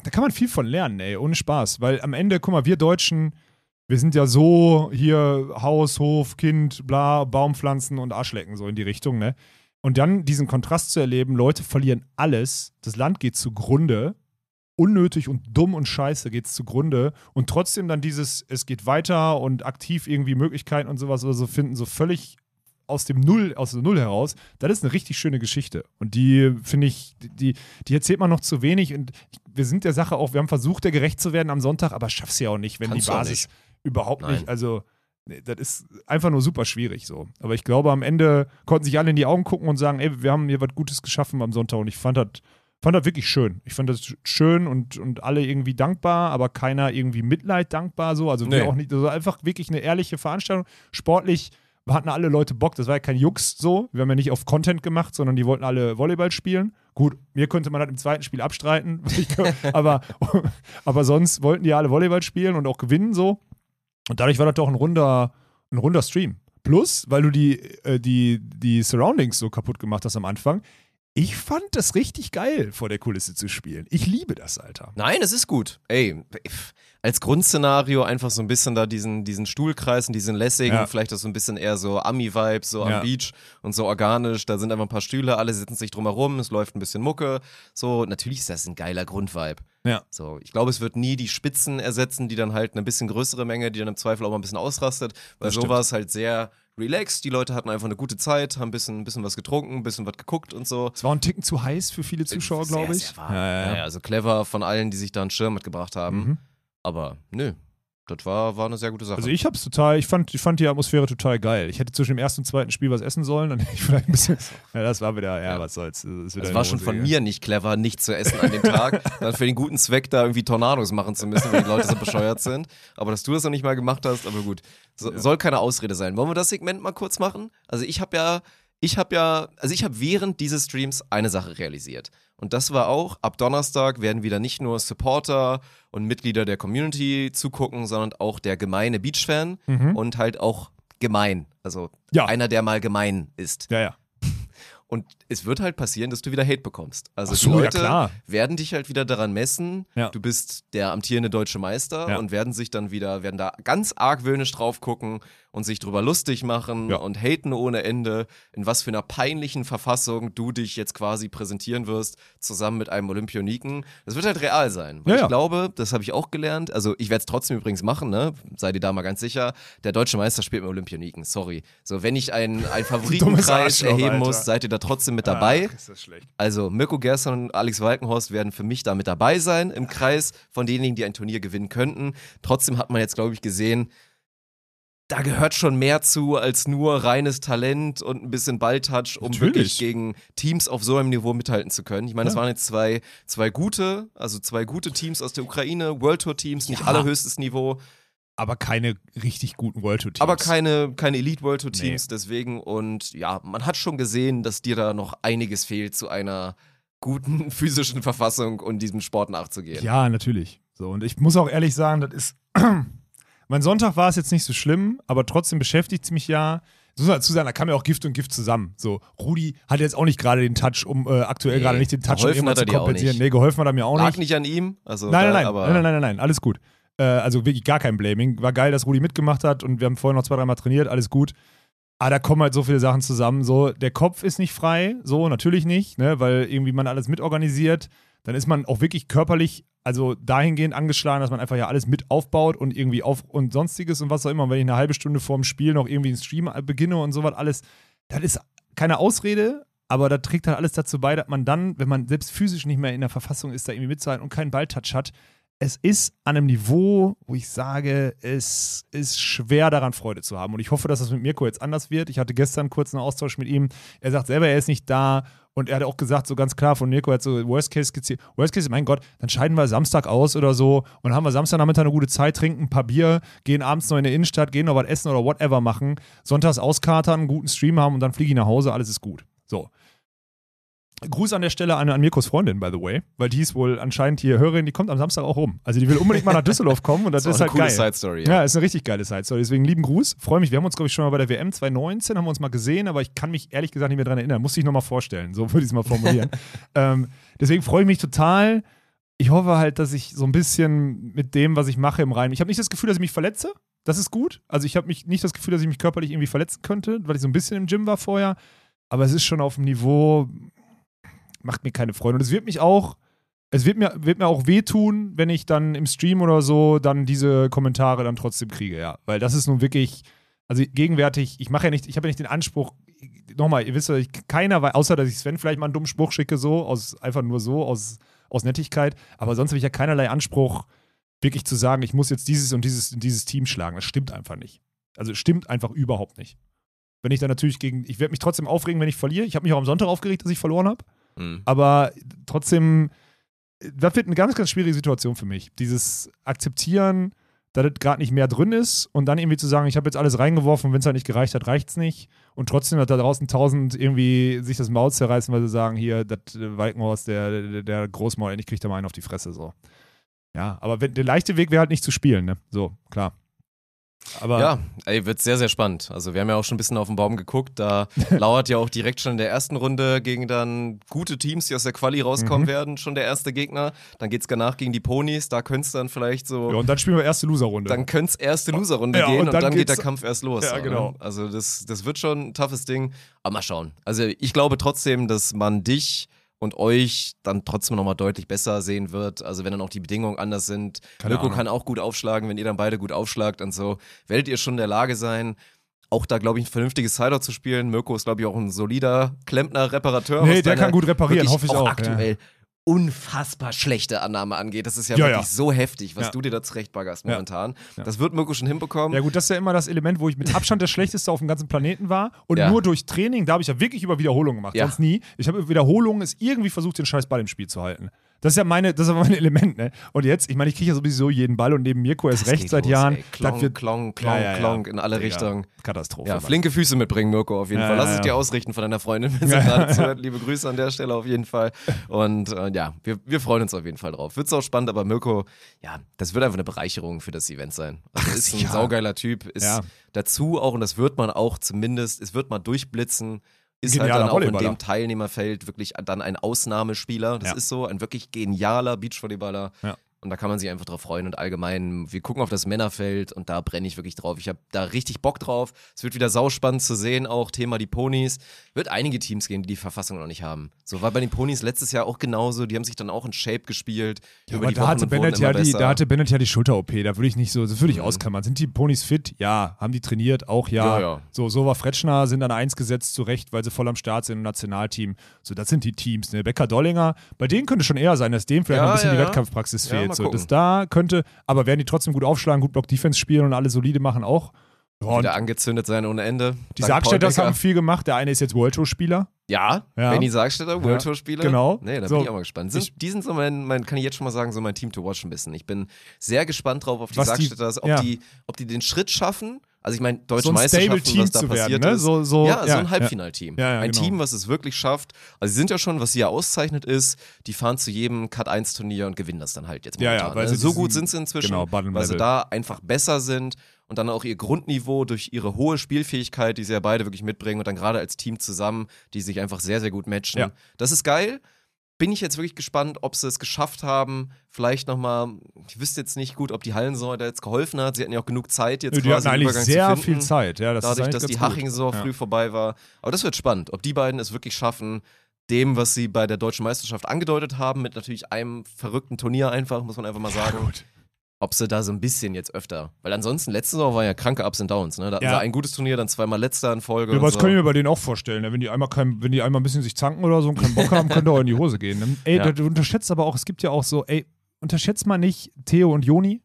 S2: da kann man viel von lernen, ey, ohne Spaß. Weil am Ende, guck mal, wir Deutschen, wir sind ja so hier Haus, Hof, Kind, bla, Baumpflanzen und Arschlecken, so in die Richtung, ne? Und dann diesen Kontrast zu erleben, Leute verlieren alles, das Land geht zugrunde, unnötig und dumm und scheiße geht es zugrunde und trotzdem dann dieses, es geht weiter und aktiv irgendwie Möglichkeiten und sowas oder so finden, so völlig aus dem Null, aus dem Null heraus, das ist eine richtig schöne Geschichte. Und die, finde ich, die, die erzählt man noch zu wenig. Und wir sind der Sache auch, wir haben versucht, der gerecht zu werden am Sonntag, aber schaffst ja auch nicht, wenn
S1: Kannst
S2: die Basis überhaupt
S1: Nein.
S2: nicht, also nee, das ist einfach nur super schwierig so. Aber ich glaube, am Ende konnten sich alle in die Augen gucken und sagen, ey, wir haben hier was Gutes geschaffen am Sonntag und ich fand das fand das wirklich schön. Ich fand das schön und, und alle irgendwie dankbar, aber keiner irgendwie Mitleid dankbar so. Also
S1: Nee.
S2: auch nicht, also einfach wirklich eine ehrliche Veranstaltung. Sportlich hatten alle Leute Bock. Das war ja kein Jux so. Wir haben ja nicht auf Content gemacht, sondern die wollten alle Volleyball spielen. Gut, mir könnte man das im zweiten Spiel abstreiten, [laughs] aber, [laughs] aber sonst wollten die alle Volleyball spielen und auch gewinnen so. Und dadurch war das doch ein runder, ein runder Stream. Plus, weil du die, äh, die, die Surroundings so kaputt gemacht hast am Anfang, ich fand das richtig geil, vor der Kulisse zu spielen. Ich liebe das, Alter.
S1: Nein, es ist gut. Ey, als Grundszenario einfach so ein bisschen da diesen, diesen Stuhlkreis und diesen lässigen,
S2: Ja.
S1: vielleicht auch so ein bisschen eher so Ami-Vibes, so
S2: Ja.
S1: am Beach und so organisch. Da sind einfach ein paar Stühle, alle sitzen sich drumherum, es läuft ein bisschen Mucke. So, natürlich ist das ein geiler Grundvibe.
S2: Ja.
S1: So, ich glaube, es wird nie die Spitzen ersetzen, die dann halt eine bisschen größere Menge, die dann im Zweifel auch mal ein bisschen ausrastet, weil so war es halt sehr relaxed. Die Leute hatten einfach eine gute Zeit, haben ein bisschen, ein bisschen was getrunken, ein bisschen was geguckt und so.
S2: Es war ein Ticken zu heiß für viele Zuschauer,
S1: Sehr,
S2: glaube ich.
S1: Sehr warm.
S2: Ja, ja, ja.
S1: Ja, also clever von allen, die sich da einen Schirm mitgebracht haben.
S2: Mhm.
S1: Aber nö, das war, war eine sehr gute Sache.
S2: Also ich hab's total, ich fand, ich fand die Atmosphäre total geil. Ich hätte zwischen dem ersten und zweiten Spiel was essen sollen, dann [laughs] hätte ich vielleicht ein bisschen. Ja, das war wieder, ja,
S1: Ja.
S2: was soll's. Das eine
S1: war schon von mir nicht clever, nicht zu essen an dem Tag, [laughs] dann für den guten Zweck da irgendwie Tornados machen zu müssen, weil die Leute so bescheuert sind. Aber dass du das noch nicht mal gemacht hast, aber gut, so, soll keine Ausrede sein. Wollen wir das Segment mal kurz machen? Also ich habe ja, ich habe ja, also ich habe während dieses Streams eine Sache realisiert. Und das war auch, ab Donnerstag werden wieder nicht nur Supporter und Mitglieder der Community zugucken, sondern auch der gemeine Beach-Fan
S2: Mhm.
S1: und halt auch gemein. Also
S2: Ja.
S1: einer, der mal gemein ist.
S2: Ja, ja.
S1: Und es wird halt passieren, dass du wieder Hate bekommst. Also
S2: so,
S1: die
S2: ja,
S1: Leute
S2: klar.
S1: werden dich halt wieder daran messen,
S2: Ja.
S1: du bist der amtierende deutsche Meister
S2: Ja.
S1: und werden sich dann wieder, werden da ganz argwöhnisch drauf gucken und sich drüber lustig machen
S2: Ja.
S1: und haten ohne Ende, in was für einer peinlichen Verfassung du dich jetzt quasi präsentieren wirst, zusammen mit einem Olympioniken. Das wird halt real sein. Weil
S2: Ja,
S1: ich glaube, das habe ich auch gelernt, also ich werde es trotzdem übrigens machen, ne? Sei dir da mal ganz sicher, der deutsche Meister spielt mit Olympioniken, sorry. So, wenn ich einen, einen [laughs] Favoritenkreis erheben muss, seid ihr da trotzdem mit dabei.
S2: Ach, ist das schlecht.
S1: Also Mirko Gerson und Alex Walkenhorst werden für mich da mit dabei sein im Kreis von denjenigen, die ein Turnier gewinnen könnten. Trotzdem hat man jetzt, glaube ich, gesehen, da gehört schon mehr zu als nur reines Talent und ein bisschen Balltouch, um
S2: Natürlich.
S1: wirklich gegen Teams auf so einem Niveau mithalten zu können. Ich meine, es
S2: Ja.
S1: waren jetzt zwei, zwei gute, also zwei gute Teams aus der Ukraine, World Tour Teams, nicht
S2: Ja.
S1: allerhöchstes Niveau,
S2: Aber keine richtig guten World Tour Teams.
S1: aber keine, keine Elite World Tour Teams, deswegen und ja, man hat schon gesehen, dass dir da noch einiges fehlt zu einer guten [laughs] physischen Verfassung und diesem Sport nachzugehen.
S2: Ja, natürlich. So, und ich muss auch ehrlich sagen, das ist. [clears throat] mein Sonntag war es jetzt nicht so schlimm, aber trotzdem beschäftigt es mich ja. So dazu sagen, da kam ja auch Gift und Gift zusammen. So, Rudi hat jetzt auch nicht gerade den Touch, um äh, aktuell
S1: Nee,
S2: gerade nicht den Touch, um irgendwas zu kompensieren. Nee, geholfen hat er mir auch
S1: Lag
S2: nicht.
S1: nicht an ihm, also
S2: Nein, nein, nein, nein, nein, nein, nein, alles gut. Äh, also wirklich gar kein Blaming. War geil, dass Rudi mitgemacht hat und wir haben vorher noch zwei, dreimal trainiert, alles gut. Aber da kommen halt so viele Sachen zusammen. So, der Kopf ist nicht frei, so natürlich nicht, ne, weil irgendwie man alles mitorganisiert. Dann ist man auch wirklich körperlich, also dahingehend angeschlagen, dass man einfach ja alles mit aufbaut und irgendwie auf und sonstiges und was auch immer. Und wenn ich eine halbe Stunde vorm Spiel noch irgendwie einen Stream beginne und sowas alles, das ist keine Ausrede, aber da trägt halt alles dazu bei, dass man dann, wenn man selbst physisch nicht mehr in der Verfassung ist, da irgendwie mitzuhalten und keinen Balltouch hat, es ist an einem Niveau, wo ich sage, es ist schwer daran Freude zu haben. Und ich hoffe, dass das mit Mirko jetzt anders wird. Ich hatte gestern kurz einen Austausch mit ihm. Er sagt selber, er ist nicht da. Und er hat auch gesagt, so ganz klar von Mirko, hat so Worst Case skizziert. Worst Case, mein Gott, dann scheiden wir Samstag aus oder so und haben wir Samstagnachmittag eine gute Zeit, trinken ein paar Bier, gehen abends noch in die Innenstadt, gehen noch was essen oder whatever machen, sonntags auskatern, einen guten Stream haben und dann fliege ich nach Hause, alles ist gut. So. Gruß an der Stelle an, an Mirkos Freundin, by the way, weil die ist wohl anscheinend hier Hörerin, die kommt am Samstag auch rum. Also die will unbedingt mal nach [laughs] Düsseldorf kommen und das,
S1: das
S2: ist
S1: ist
S2: halt
S1: coole
S2: geil.
S1: Side-Story.
S2: Ja, ist eine richtig geile Side Story. Deswegen lieben Gruß. Freue mich. Wir haben uns, glaube ich, schon mal bei der WM 2019 haben wir uns mal gesehen, aber ich kann mich ehrlich gesagt nicht mehr dran erinnern. Muss ich nochmal vorstellen. So würde ich es mal formulieren. [laughs] ähm, deswegen freue ich mich total. Ich hoffe halt, dass ich so ein bisschen mit dem, was ich mache, im Reinen. Ich habe nicht das Gefühl, dass ich mich verletze. Das ist gut. Also ich habe mich nicht das Gefühl, dass ich mich körperlich irgendwie verletzen könnte, weil ich so ein bisschen im Gym war vorher. Aber es ist schon auf dem Niveau, macht mir keine Freude. Und es wird mich auch, es wird mir, wird mir auch wehtun, wenn ich dann im Stream oder so dann diese Kommentare dann trotzdem kriege, ja. Weil das ist nun wirklich, also gegenwärtig, ich mache ja nicht, ich habe ja nicht den Anspruch, nochmal, ihr wisst ja, keiner weiß, außer dass ich Sven vielleicht mal einen dummen Spruch schicke, so, aus, einfach nur so, aus, aus Nettigkeit, aber sonst habe ich ja keinerlei Anspruch, wirklich zu sagen, ich muss jetzt dieses und dieses, dieses Team schlagen. Das stimmt einfach nicht. Also stimmt einfach überhaupt nicht. Wenn ich dann natürlich gegen, ich werde mich trotzdem aufregen, wenn ich verliere. Ich habe mich auch am Sonntag aufgeregt, dass ich verloren habe.
S1: Mhm.
S2: Aber trotzdem, das wird eine ganz, ganz schwierige Situation für mich. Dieses Akzeptieren, dass das gerade nicht mehr drin ist und dann irgendwie zu sagen, ich habe jetzt alles reingeworfen, wenn es halt nicht gereicht hat, reicht es nicht. Und trotzdem hat da draußen tausend irgendwie sich das Maul zerreißen, weil sie sagen, hier, das äh, Walkenhorst, der, der, Großmaul, endlich kriegt er mal einen auf die Fresse. So. Ja, aber wenn, der leichte Weg wäre halt nicht zu spielen, ne? So, klar. Aber
S1: Ja, ey, wird sehr, sehr spannend. Also wir haben ja auch schon ein bisschen auf den Baum geguckt. Da [laughs] lauert ja auch direkt schon in der ersten Runde gegen dann gute Teams, die aus der Quali rauskommen
S2: Mhm.
S1: werden, schon der erste Gegner. Dann geht's danach gegen die Ponys. Da könnte es dann vielleicht so,
S2: ja, und dann spielen wir erste Loserrunde.
S1: dann könnte es erste Loserrunde
S2: Ja,
S1: gehen
S2: und
S1: und
S2: dann
S1: dann, geht der Kampf erst los.
S2: Ja,
S1: ne?
S2: genau.
S1: Also das, das wird schon ein toughes Ding. Aber mal schauen. Also ich glaube trotzdem, dass man dich und euch dann trotzdem nochmal deutlich besser sehen wird. Also wenn dann auch die Bedingungen anders sind.
S2: Keine
S1: Mirko
S2: Ahnung.
S1: kann auch gut aufschlagen, wenn ihr dann beide gut aufschlagt und so, werdet ihr schon in der Lage sein, auch da, glaube ich, ein vernünftiges Sideout zu spielen. Mirko ist, glaube ich, auch ein solider Klempner, Reparateur.
S2: Nee, der kann gut reparieren, hoffe ich auch,
S1: aktuell unfassbar schlechte Annahme angeht. Das ist ja,
S2: Ja,
S1: wirklich
S2: ja.
S1: so heftig, was
S2: Ja.
S1: du dir da zurechtbaggerst momentan. Das wird Mirko schon hinbekommen.
S2: Ja gut, das ist ja immer das Element, wo ich mit Abstand der Schlechteste auf dem ganzen Planeten war. Und nur durch Training, da habe ich ja wirklich über Wiederholungen gemacht. Sonst nie. Ich habe über Wiederholungen es irgendwie versucht, den scheiß Ball im Spiel zu halten. Das ist ja meine, das ist ja mein [laughs] Element, ne? Und jetzt, ich meine, ich kriege ja sowieso jeden Ball und neben Mirko
S1: Das
S2: recht seit
S1: los,
S2: Jahren.
S1: Ey. Klong,
S2: das wird
S1: klong, klong,
S2: Ja, ja,
S1: klong in alle
S2: Digga,
S1: Richtungen.
S2: Katastrophe.
S1: Ja,
S2: Mann.
S1: flinke Füße mitbringen, Mirko, auf jeden Fall. Lass es dir ausrichten von deiner Freundin, wenn sie gerade zuhört. [laughs] Liebe Grüße an der Stelle auf jeden Fall. Und äh, ja, wir, wir freuen uns auf jeden Fall drauf. Wird's auch spannend, aber Mirko, ja, das wird einfach eine Bereicherung für das Event sein. Also ist ein saugeiler Typ, ist dazu auch, und das wird man auch zumindest, es wird mal durchblitzen, ist halt dann auch in dem Teilnehmerfeld wirklich dann ein Ausnahmespieler. Das
S2: Ja.
S1: ist so, ein wirklich genialer Beachvolleyballer.
S2: Ja.
S1: Und da kann man sich einfach drauf freuen. Und allgemein, wir gucken auf das Männerfeld und da brenne ich wirklich drauf. Ich habe da richtig Bock drauf. Es wird wieder sauspannend zu sehen, auch Thema die Ponys. Wird einige Teams gehen, die die Verfassung noch nicht haben. So war bei den Ponys letztes Jahr auch genauso. Die haben sich dann auch in Shape gespielt.
S2: Ja, aber
S1: die
S2: da hatte, Bennett ja die, da hatte Bennett ja die Schulter-OP, da würde ich nicht so, das würde ich
S1: Mhm.
S2: ausklammern. Sind die Ponys fit? Ja. Haben die trainiert? Auch ja.
S1: Ja, ja.
S2: So, so war Fretschner, sind an eins gesetzt, zu Recht, weil sie voll am Start sind im Nationalteam. So, das sind die Teams. Ne? Becker Dollinger, bei denen könnte schon eher sein, dass dem vielleicht
S1: Ja,
S2: noch ein bisschen die. Wettkampfpraxis fehlt.
S1: Mal
S2: so,
S1: gucken.
S2: das da könnte, aber werden die trotzdem gut aufschlagen, gut Block-Defense spielen und alle solide machen auch. Ja, und
S1: wieder angezündet sein ohne Ende.
S2: die Sargstädters haben viel gemacht. Der eine ist jetzt World Tour-Spieler.
S1: Ja,
S2: Ja.
S1: Benny Sargstädter, World Tour Spieler.
S2: genau.
S1: Nee, da
S2: So,
S1: bin ich auch mal gespannt. Sind,
S2: ich-
S1: die sind so mein, mein, kann ich jetzt schon mal sagen, so mein Team to watch ein bisschen. Ich bin sehr gespannt drauf auf die- Sargstädters, ob,
S2: ja.
S1: die, ob die den Schritt schaffen. Also ich meine, deutsche
S2: So ein
S1: Meisterschaften, was da
S2: zu werden,
S1: passiert
S2: ne?
S1: ist.
S2: So- so-
S1: ja, so
S2: ja,
S1: ein
S2: ja.
S1: Halbfinalteam.
S2: Ja, ja,
S1: ein
S2: genau.
S1: Team, was es wirklich schafft. Also sie sind ja schon, was sie ja auszeichnet ist, die fahren zu jedem Cut-1-Turnier und gewinnen das dann halt jetzt
S2: Ja,
S1: momentan.
S2: ja, weil
S1: ne?
S2: sie
S1: so gut sind sie inzwischen,
S2: genau,
S1: weil sie da einfach besser sind und dann auch ihr Grundniveau durch ihre hohe Spielfähigkeit, die sie ja beide wirklich mitbringen und dann gerade als Team zusammen, die sich einfach sehr, sehr gut matchen.
S2: Ja.
S1: Das ist geil. Bin ich jetzt wirklich gespannt, ob sie es geschafft haben, vielleicht nochmal, ich wüsste jetzt nicht gut, ob die Hallensaison da jetzt geholfen hat. Sie hatten ja auch genug Zeit jetzt
S2: Die
S1: quasi
S2: hatten eigentlich
S1: Übergang
S2: sehr viel Zeit. Ja, das
S1: dadurch, dass die
S2: gut.
S1: Haching-Saison
S2: Ja.
S1: früh vorbei war. Aber das wird spannend, ob die beiden es wirklich schaffen, dem, was sie bei der deutschen Meisterschaft angedeutet haben, mit natürlich einem verrückten Turnier einfach, muss man einfach mal sagen, ob sie da so ein bisschen jetzt öfter, weil ansonsten letzte Saison war ja kranke Ups und Downs, ne? Da hatten
S2: Ja.
S1: sie ein gutes Turnier, dann zweimal letzter in Folge.
S2: Ja, aber das
S1: so.
S2: kann ich mir bei denen auch vorstellen. Ne? Wenn, die einmal kein, wenn die einmal ein bisschen sich zanken oder so und keinen Bock haben, könnte auch in die Hose gehen. Ne? Ey, [laughs]
S1: Ja.
S2: du unterschätzt aber auch, es gibt ja auch so, ey, unterschätzt mal nicht Theo und Joni.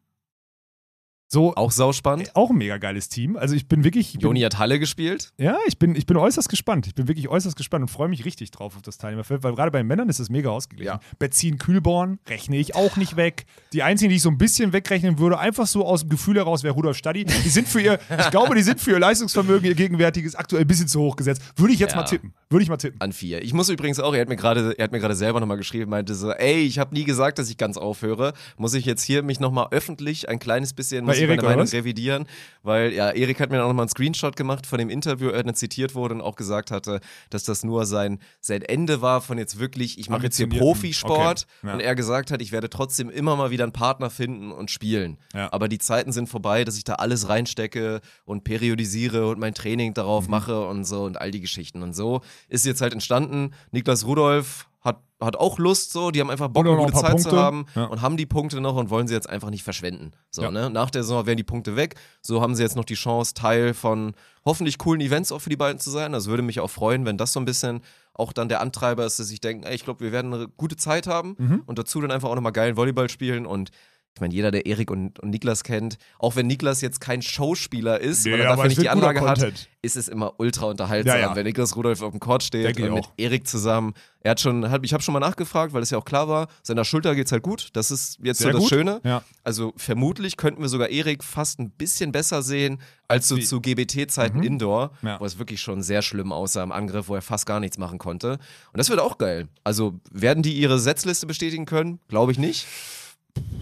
S2: So,
S1: Auch sauspannend.
S2: auch ein mega geiles Team. Also ich bin wirklich. Ich bin,
S1: Joni hat Halle gespielt.
S2: Ja, ich bin, ich bin äußerst gespannt. Ich bin wirklich äußerst gespannt und freue mich richtig drauf auf das Teilnehmerfeld, weil gerade bei den Männern ist es mega ausgeglichen.
S1: Ja.
S2: Betzin Kühlborn rechne ich auch nicht weg. Die einzigen, die ich so ein bisschen wegrechnen würde, einfach so aus dem Gefühl heraus, wäre Rudolf Stadi. Die sind für ihr, ich glaube, die sind für ihr Leistungsvermögen, ihr gegenwärtiges, aktuell ein bisschen zu hoch gesetzt. Würde ich jetzt
S1: Ja.
S2: mal tippen. Würde ich mal tippen.
S1: An vier. Ich muss übrigens auch, er hat mir gerade, er hat mir gerade selber nochmal geschrieben, meinte so, ey, ich habe nie gesagt, dass ich ganz aufhöre. Muss ich jetzt hier mich nochmal öffentlich ein kleines bisschen, muss ich
S2: Erik,
S1: meine Meinung
S2: was?
S1: revidieren, weil ja, Erik hat mir auch nochmal einen Screenshot gemacht von dem Interview, er dann zitiert wurde und auch gesagt hatte, dass das nur sein, sein Ende war von jetzt wirklich, ich mache jetzt hier. Profisport
S2: Okay. Ja.
S1: und er gesagt hat, ich werde trotzdem immer mal wieder einen Partner finden und spielen.
S2: Ja.
S1: Aber die Zeiten sind vorbei, dass ich da alles reinstecke und periodisiere und mein Training darauf
S2: Mhm.
S1: mache und so und all die Geschichten. Und so ist jetzt halt entstanden. Niklas Rudolf hat, hat auch Lust so, die haben einfach Bock, eine gute
S2: ein
S1: Zeit zu
S2: Punkte.
S1: haben
S2: Ja.
S1: und haben die Punkte noch und wollen sie jetzt einfach nicht verschwenden. So,
S2: Ja.
S1: ne? Nach der Saison werden die Punkte weg. So haben sie jetzt noch die Chance, Teil von hoffentlich coolen Events auch für die beiden zu sein. Also würde mich auch freuen, wenn das so ein bisschen auch dann der Antreiber ist, dass ich denke, ey, ich glaube, wir werden eine gute Zeit haben
S2: Mhm.
S1: und dazu dann einfach auch nochmal geilen Volleyball spielen und ich meine, jeder, der Erik und, und Niklas kennt, auch wenn Niklas jetzt kein Schauspieler ist, weil er dafür
S2: es
S1: nicht die Anlage hat, ist es immer ultra unterhaltsam,
S2: Ja, ja.
S1: wenn Niklas Rudolf auf dem Court steht und mit. Erik zusammen. Er hat schon, hat, ich habe schon mal nachgefragt, weil es ja auch klar war, seiner Schulter geht's halt gut. Das ist jetzt
S2: Sehr
S1: so das
S2: gut.
S1: Schöne.
S2: Ja.
S1: Also vermutlich könnten wir sogar Erik fast ein bisschen besser sehen als so
S2: Wie-
S1: zu GBT-Zeiten
S2: Mhm.
S1: Indoor,
S2: Ja.
S1: wo es wirklich schon sehr schlimm aussah im Angriff, wo er fast gar nichts machen konnte. Und das wird auch geil. Also werden die ihre Setzliste bestätigen können? Glaube ich nicht.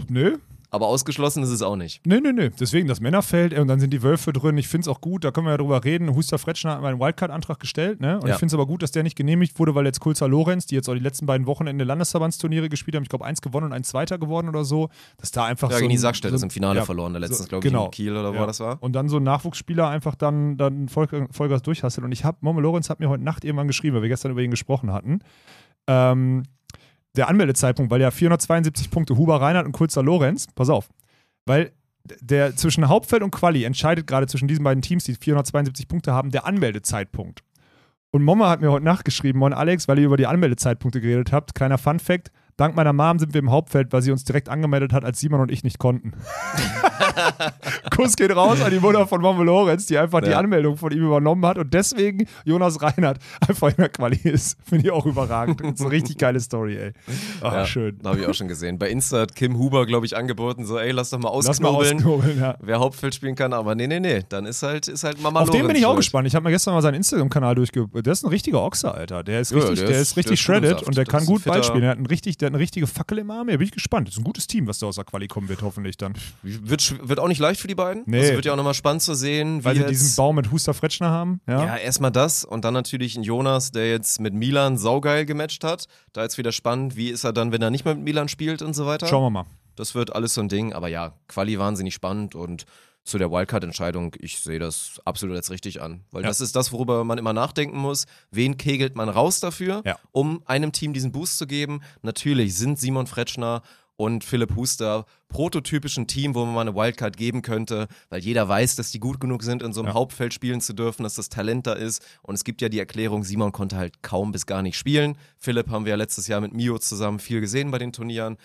S2: Nö.
S1: aber ausgeschlossen ist es auch nicht.
S2: Nee, nee, nee. Deswegen das Männerfeld und dann sind die Wölfe drin. Ich finde es auch gut, da können wir ja drüber reden. Huster Fretschner hat einen Wildcard-Antrag gestellt, ne? Und
S1: Ja.
S2: ich finde es aber gut, dass der nicht genehmigt wurde, weil jetzt Kulzer Lorenz, die jetzt auch die letzten beiden Wochenende Landesverbandsturniere gespielt haben, ich glaube, eins gewonnen und ein zweiter geworden oder so, dass da einfach
S1: Ja,
S2: so.
S1: gegen die Sackstelle
S2: so
S1: ist im Finale
S2: ja,
S1: verloren, der letztens,
S2: so-
S1: glaube ich,
S2: genau.
S1: in Kiel oder wo
S2: Ja.
S1: das war.
S2: Und dann so ein Nachwuchsspieler einfach dann, dann Voll- Vollgas durchhasselt. Und ich habe, Momo Lorenz hat mir heute Nacht irgendwann geschrieben, weil wir gestern über ihn gesprochen hatten. Ähm, der Anmeldezeitpunkt, weil ja 472 Punkte Huber Reinhardt und Kulzer Lorenz, pass auf, weil der zwischen Hauptfeld und Quali entscheidet gerade zwischen diesen beiden Teams, die 472 Punkte haben, der Anmeldezeitpunkt. Und Mama hat mir heute Nacht geschrieben, Moin Alex, weil ihr über die Anmeldezeitpunkte geredet habt. Kleiner Fun Fact: Dank meiner Mom sind wir im Hauptfeld, weil sie uns direkt angemeldet hat, als Simon und ich nicht konnten. [laughs] Kuss geht raus an die Mutter von Momo Lorenz, die einfach die
S1: Ja.
S2: Anmeldung von ihm übernommen hat und deswegen Jonas Reinhardt einfach in der Quali ist. Finde ich auch überragend. Das ist eine richtig geile Story, ey. Ach,
S1: ja,
S2: schön.
S1: Habe ich auch schon gesehen. Bei Insta hat Kim Huber, glaube ich, angeboten, so, ey, lass doch mal
S2: Lass mal
S1: ausknobeln,
S2: ausknobeln, ja.
S1: wer Hauptfeld spielen kann. Aber nee, nee, nee, dann ist halt, ist halt Mama
S2: Auf den bin ich auch
S1: schuld.
S2: gespannt. Ich habe mir gestern mal seinen Instagram-Kanal durchge... Der ist ein richtiger Ochser, Alter. Der ist
S1: Ja,
S2: richtig,
S1: der
S2: der
S1: ist-
S2: ist, richtig
S1: der
S2: shredded und der
S1: Das
S2: kann gut Ball spielen. Der hat, einen richtig, der hat eine richtige Fackel im Arm. Ja, bin ich gespannt. Das ist ein gutes Team, was da aus der Quali kommen wird, hoffentlich dann.
S1: Wird, wird auch nicht leicht für die beiden.
S2: Nee.
S1: Also wird ja auch nochmal spannend zu sehen, wie
S2: Weil sie diesen Baum mit Huster Fretschner haben. Ja.
S1: Ja, erstmal das und dann natürlich ein Jonas, der jetzt mit Milan saugeil gematcht hat. Da jetzt wieder spannend, wie ist er dann, wenn er nicht mehr mit Milan spielt und so weiter.
S2: Schauen wir mal.
S1: Das wird alles so ein Ding, aber ja, Quali wahnsinnig spannend und zu der Wildcard-Entscheidung, ich sehe das absolut als richtig an. Weil
S2: Ja.
S1: das ist das, worüber man immer nachdenken muss. Wen kegelt man raus dafür,
S2: Ja.
S1: um einem Team diesen Boost zu geben? Natürlich sind Simon Fretschner und Philipp Huster prototypischen Team, wo man mal eine Wildcard geben könnte, weil jeder weiß, dass die gut genug sind, in so einem
S2: Ja.
S1: Hauptfeld spielen zu dürfen, dass das Talent da ist. Und es gibt ja die Erklärung, Simon konnte halt kaum bis gar nicht spielen. Philipp haben wir ja letztes Jahr mit Mio zusammen viel gesehen bei den Turnieren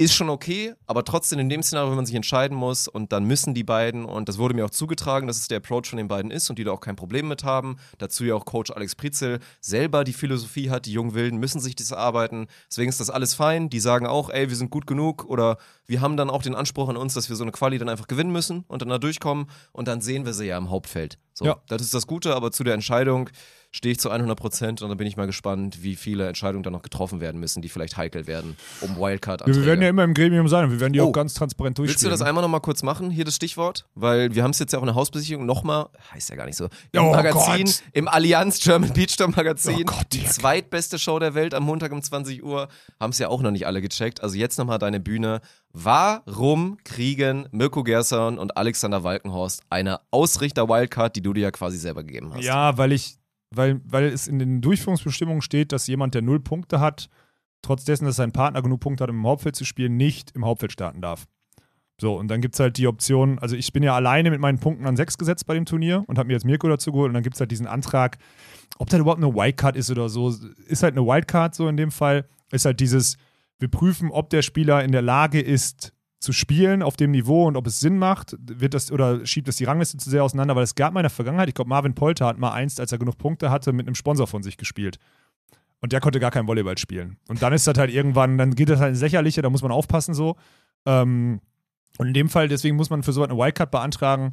S1: ist schon okay, aber trotzdem in dem Szenario, wenn man sich entscheiden muss und dann müssen die beiden, und das wurde mir auch zugetragen, dass es der Approach von den beiden ist und die da auch kein Problem mit haben. Dazu ja auch Coach Alex Prizel selber die Philosophie hat, die jungen Wilden müssen sich das erarbeiten. Deswegen ist das alles fein. Die sagen auch, ey, wir sind gut genug oder wir haben dann auch den Anspruch an uns, dass wir so eine Quali dann einfach gewinnen müssen und dann da durchkommen und dann sehen wir sie ja im Hauptfeld. So,
S2: Ja.
S1: das ist das Gute, aber zu der Entscheidung stehe ich zu 100 Prozent und dann bin ich mal gespannt, wie viele Entscheidungen dann noch getroffen werden müssen, die vielleicht heikel werden, um wildcard
S2: Wir werden ja immer im Gremium sein und wir werden die
S1: Oh.
S2: auch ganz transparent durchspielen.
S1: Willst du das einmal nochmal kurz machen, hier das Stichwort? Weil wir haben es jetzt ja auch in der Hausbesichtigung nochmal, heißt ja gar nicht so, im
S2: Oh
S1: Magazin,
S2: Gott.
S1: im Allianz German Beach Storm Magazin,
S2: Oh Gott,
S1: die zweitbeste Show der Welt am Montag um 20 Uhr, haben es ja auch noch nicht alle gecheckt. Also jetzt nochmal deine Bühne. Warum kriegen Mirko Gerson und Alexander Walkenhorst eine Ausrichter-Wildcard, die du dir ja quasi selber gegeben hast?
S2: Ja, weil ich, weil, weil es in den Durchführungsbestimmungen steht, dass jemand, der null Punkte hat, trotz dessen, dass sein Partner genug Punkte hat, um im Hauptfeld zu spielen, nicht im Hauptfeld starten darf. So, und dann gibt es halt die Option, also ich bin ja alleine mit meinen Punkten an sechs gesetzt bei dem Turnier und habe mir jetzt Mirko dazu geholt und dann gibt es halt diesen Antrag, ob das überhaupt eine Wildcard ist oder so, ist halt eine Wildcard so in dem Fall, ist halt dieses, wir prüfen, ob der Spieler in der Lage ist, zu spielen auf dem Niveau und ob es Sinn macht, wird das oder schiebt das die Rangliste zu sehr auseinander, weil es gab mal in der Vergangenheit, ich glaube, Marvin Polter hat mal einst, als er genug Punkte hatte, mit einem Sponsor von sich gespielt. Und der konnte gar kein Volleyball spielen. Und dann ist das halt irgendwann, dann geht das halt ins Lächerliche, da muss man aufpassen so. Ähm, und in dem Fall, deswegen muss man für so eine Wildcard beantragen.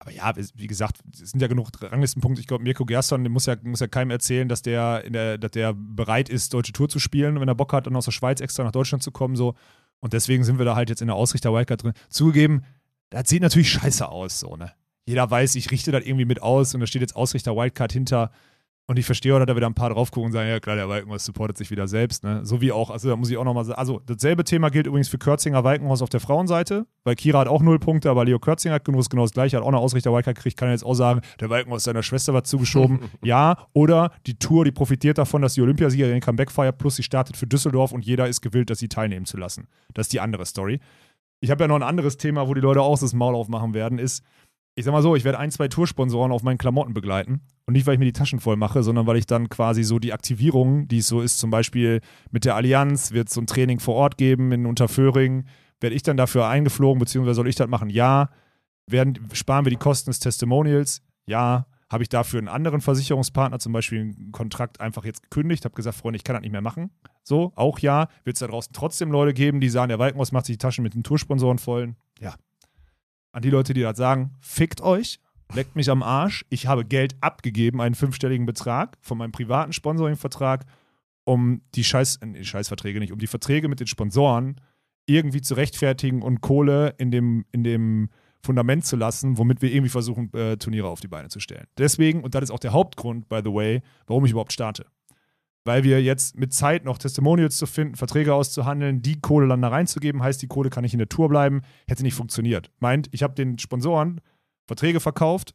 S2: Aber ja, wie gesagt, es sind ja genug Ranglistenpunkte. Ich glaube, Mirko Gerson, muss ja, muss ja keinem erzählen, dass der, der, dass der bereit ist, deutsche Tour zu spielen, wenn er Bock hat, dann aus der Schweiz extra nach Deutschland zu kommen. So. Und deswegen sind wir da halt jetzt in der Ausrichter-Wildcard drin. Zugegeben, das sieht natürlich scheiße aus, so, ne? Jeder weiß, ich richte das irgendwie mit aus und da steht jetzt Ausrichter-Wildcard hinter. Und ich verstehe auch, dass da wieder ein paar drauf gucken und sagen, ja klar, der Walkenhaus supportet sich wieder selbst. Ne? So wie auch, also da muss ich auch nochmal sagen, also dasselbe Thema gilt übrigens für Kürzinger Walkenhaus auf der Frauenseite, weil Kira hat auch null Punkte, aber Leo Kürzinger hat genug, ist genau das gleiche, hat auch eine Ausrichter Wildcard gekriegt, kann er jetzt auch sagen, der Walkenhaus seiner Schwester war zugeschoben. [laughs] ja, oder die Tour, die profitiert davon, dass die Olympiasiegerin den Comeback feiert, plus sie startet für Düsseldorf und jeder ist gewillt, dass sie teilnehmen zu lassen. Das ist die andere Story. Ich habe ja noch ein anderes Thema, wo die Leute auch das Maul aufmachen werden, ist, ich sag mal so, ich werde ein, zwei Toursponsoren auf meinen Klamotten begleiten. Und nicht, weil ich mir die Taschen voll mache, sondern weil ich dann quasi so die Aktivierung, die es so ist, zum Beispiel mit der Allianz, wird es so ein Training vor Ort geben in Unterföhring. Werde ich dann dafür eingeflogen, beziehungsweise soll ich das machen? Ja. Werden, sparen wir die Kosten des Testimonials? Ja. Habe ich dafür einen anderen Versicherungspartner, zum Beispiel einen Kontrakt, einfach jetzt gekündigt? Habe gesagt, Freunde, ich kann das nicht mehr machen. So, auch ja. Wird es da draußen trotzdem Leute geben, die sagen, der Walkenhaus macht sich die Taschen mit den Toursponsoren voll? Ja. An die Leute, die das sagen, fickt euch, leckt mich am Arsch. Ich habe Geld abgegeben, einen fünfstelligen Betrag von meinem privaten Sponsoring-Vertrag, um die Scheiß, äh, Scheißverträge nicht, um die Verträge mit den Sponsoren irgendwie zu rechtfertigen und Kohle in dem, in dem Fundament zu lassen, womit wir irgendwie versuchen, äh, Turniere auf die Beine zu stellen. Deswegen, und das ist auch der Hauptgrund, by the way, warum ich überhaupt starte. Weil wir jetzt mit Zeit noch Testimonials zu finden, Verträge auszuhandeln, die Kohle dann da reinzugeben, heißt, die Kohle kann nicht in der Tour bleiben, hätte nicht funktioniert. Meint, ich habe den Sponsoren Verträge verkauft,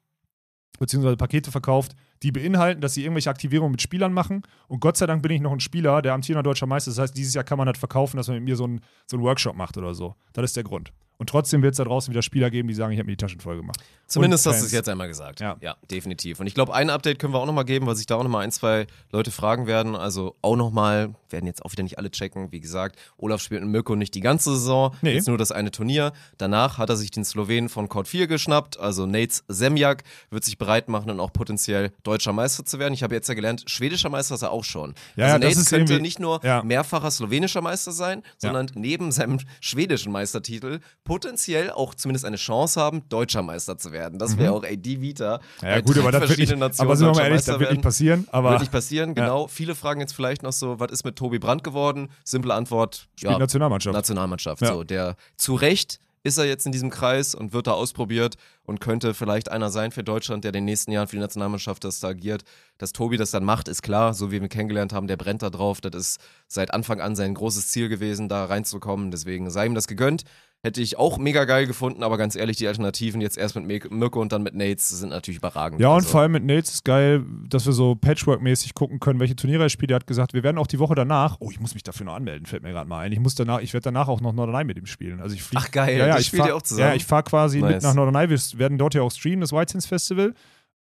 S2: beziehungsweise Pakete verkauft, die beinhalten, dass sie irgendwelche Aktivierungen mit Spielern machen. Und Gott sei Dank bin ich noch ein Spieler, der amtierender deutscher Meister ist. Das heißt, dieses Jahr kann man das verkaufen, dass man mit mir so einen so einen Workshop macht oder so. Das ist der Grund. Und trotzdem wird es da draußen wieder Spieler geben, die sagen, ich habe mir die Taschen voll gemacht.
S1: Zumindest hast du es jetzt einmal gesagt.
S2: Ja.
S1: ja, definitiv. Und ich glaube, ein Update können wir auch nochmal geben, weil sich da auch nochmal ein, zwei Leute fragen werden. Also auch nochmal, werden jetzt auch wieder nicht alle checken. Wie gesagt, Olaf spielt mit Mirko nicht die ganze Saison,
S2: Nee.
S1: jetzt nur das eine Turnier. Danach hat er sich den Slowenen von Court 4 geschnappt, also Nates Semjak, wird sich bereit machen und auch potenziell deutscher Meister zu werden. Ich habe jetzt ja gelernt, schwedischer Meister ist er auch schon.
S2: Ja,
S1: also
S2: ja,
S1: Nates könnte nicht nur
S2: ja.
S1: mehrfacher slowenischer Meister sein, sondern neben seinem schwedischen Meistertitel potenziell auch zumindest eine Chance haben, deutscher Meister zu werden. Das wäre auch, ey, die Vita.
S2: Mhm. Ja, gut, aber das wird nicht,
S1: Nationen
S2: aber sind wir mal ehrlich, das wird nicht passieren. Aber
S1: Wird nicht passieren, genau. Viele fragen jetzt vielleicht noch so, was ist mit Tobi Brandt geworden? Simple Antwort,
S2: spielt Nationalmannschaft.
S1: Nationalmannschaft.
S2: Ja.
S1: So, der zu Recht ist er jetzt in diesem Kreis und wird da ausprobiert und könnte vielleicht einer sein für Deutschland, der in den nächsten Jahren für die Nationalmannschaft das da agiert. Dass Tobi das dann macht, ist klar, so wie wir ihn kennengelernt haben, der brennt da drauf. Das ist seit Anfang an sein großes Ziel gewesen, da reinzukommen. Deswegen sei ihm das gegönnt. Hätte ich auch mega geil gefunden, aber ganz ehrlich, die Alternativen jetzt erst mit Mir- Mirko und dann mit Nates sind natürlich überragend.
S2: Ja, und
S1: Also,
S2: vor allem mit Nates ist geil, dass wir so Patchwork-mäßig gucken können, welche Turniere er spielt. Er hat gesagt, wir werden auch die Woche danach, oh, ich muss mich dafür noch anmelden, fällt mir gerade mal ein. Ich muss danach, ich werde danach auch noch Norderney mit ihm spielen. Also ich flieg,
S1: Ach, geil,
S2: ja, ja, ich
S1: ihr auch zusammen?
S2: Ja, ich fahre quasi mit
S1: Nice.
S2: nach Norderney. Wir werden dort ja auch streamen, das White Sands Festival.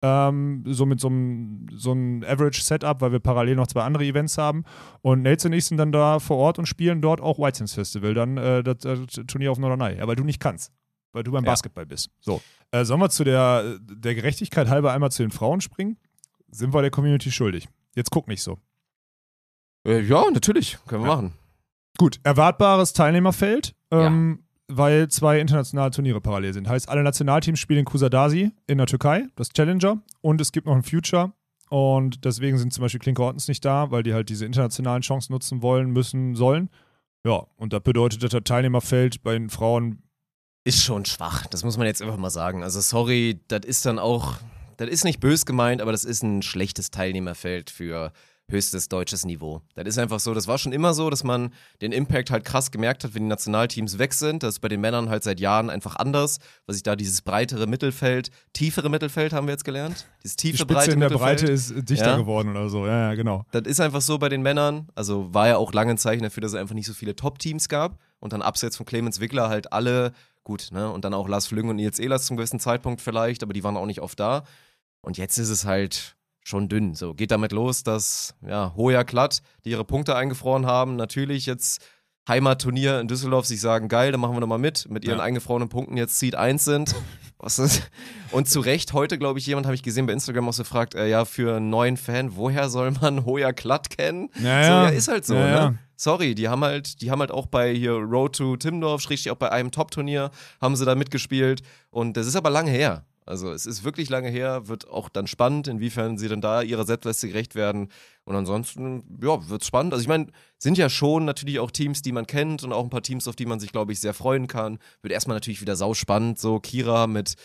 S2: Ähm, so mit so einem so einem Average-Setup, weil wir parallel noch zwei andere Events haben. Und Nates und ich sind dann da vor Ort und spielen dort auch White Sands Festival, dann äh, das, äh, Turnier auf Norderney. Ja, weil du nicht kannst. Weil du beim
S1: Ja.
S2: Basketball bist. So. Äh, sollen wir zu der, der Gerechtigkeit halber einmal zu den Frauen springen? Sind wir der Community schuldig? Jetzt guck nicht so.
S1: Äh, ja, natürlich, können wir
S2: Ja.
S1: machen.
S2: Gut, erwartbares Teilnehmerfeld, ähm, weil zwei internationale Turniere parallel sind. Heißt, alle Nationalteams spielen in Kusadasi in der Türkei, das Challenger, und es gibt noch ein Future. Und deswegen sind zum Beispiel Klinke Ortens nicht da, weil die halt diese internationalen Chancen nutzen wollen, müssen, sollen. Ja, und das bedeutet, dass das Teilnehmerfeld bei den Frauen
S1: Ist schon schwach, das muss man jetzt einfach mal sagen. Also sorry, das ist dann auch, das ist nicht bös gemeint, aber das ist ein schlechtes Teilnehmerfeld für höchstes deutsches Niveau. Das ist einfach so, das war schon immer so, dass man den Impact halt krass gemerkt hat, wenn die Nationalteams weg sind. Das ist bei den Männern halt seit Jahren einfach anders, weil sich da dieses breitere Mittelfeld, tiefere Mittelfeld haben wir jetzt gelernt. Dieses
S2: die
S1: tiefe,
S2: Spitze
S1: breite
S2: in der
S1: Mittelfeld.
S2: Breite ist äh, dichter
S1: Ja.
S2: geworden oder so. Ja, ja, genau.
S1: Das ist einfach so bei den Männern. Also war ja auch lange ein Zeichen dafür, dass es einfach nicht so viele Top-Teams gab. Und dann abseits von Clemens Wickler halt alle, gut, ne? Und dann auch Lars Flüng und Nils Ehlers zum gewissen Zeitpunkt vielleicht, aber die waren auch nicht oft da. Und jetzt ist es halt schon dünn. So, geht damit los, dass, ja, Hoja Klatt, die ihre Punkte eingefroren haben, natürlich jetzt Heimatturnier in Düsseldorf sich sagen, geil, dann machen wir nochmal mit, mit ihren
S2: Ja.
S1: eingefrorenen Punkten jetzt Seed 1 sind. [laughs] Was ist? Und zu Recht, heute, glaube ich, jemand habe ich gesehen bei Instagram auch so gefragt, äh, ja, für einen neuen Fan, woher soll man Hoja Klatt kennen?
S2: Ja,
S1: So,
S2: ja.
S1: ist halt so,
S2: Ja, ja.
S1: ne? Sorry, die haben halt, die haben halt auch bei hier Road to Timdorf, schrägstrich auch bei einem Top-Turnier, haben sie da mitgespielt. Und das ist aber lange her. Also es ist wirklich lange her, wird auch dann spannend, inwiefern sie dann da ihrer Setliste gerecht werden. Und ansonsten, ja, wird spannend. Also ich meine, sind ja schon natürlich auch Teams, die man kennt und auch ein paar Teams, auf die man sich, glaube ich, sehr freuen kann. Wird erstmal natürlich wieder sauspannend, so Kira mit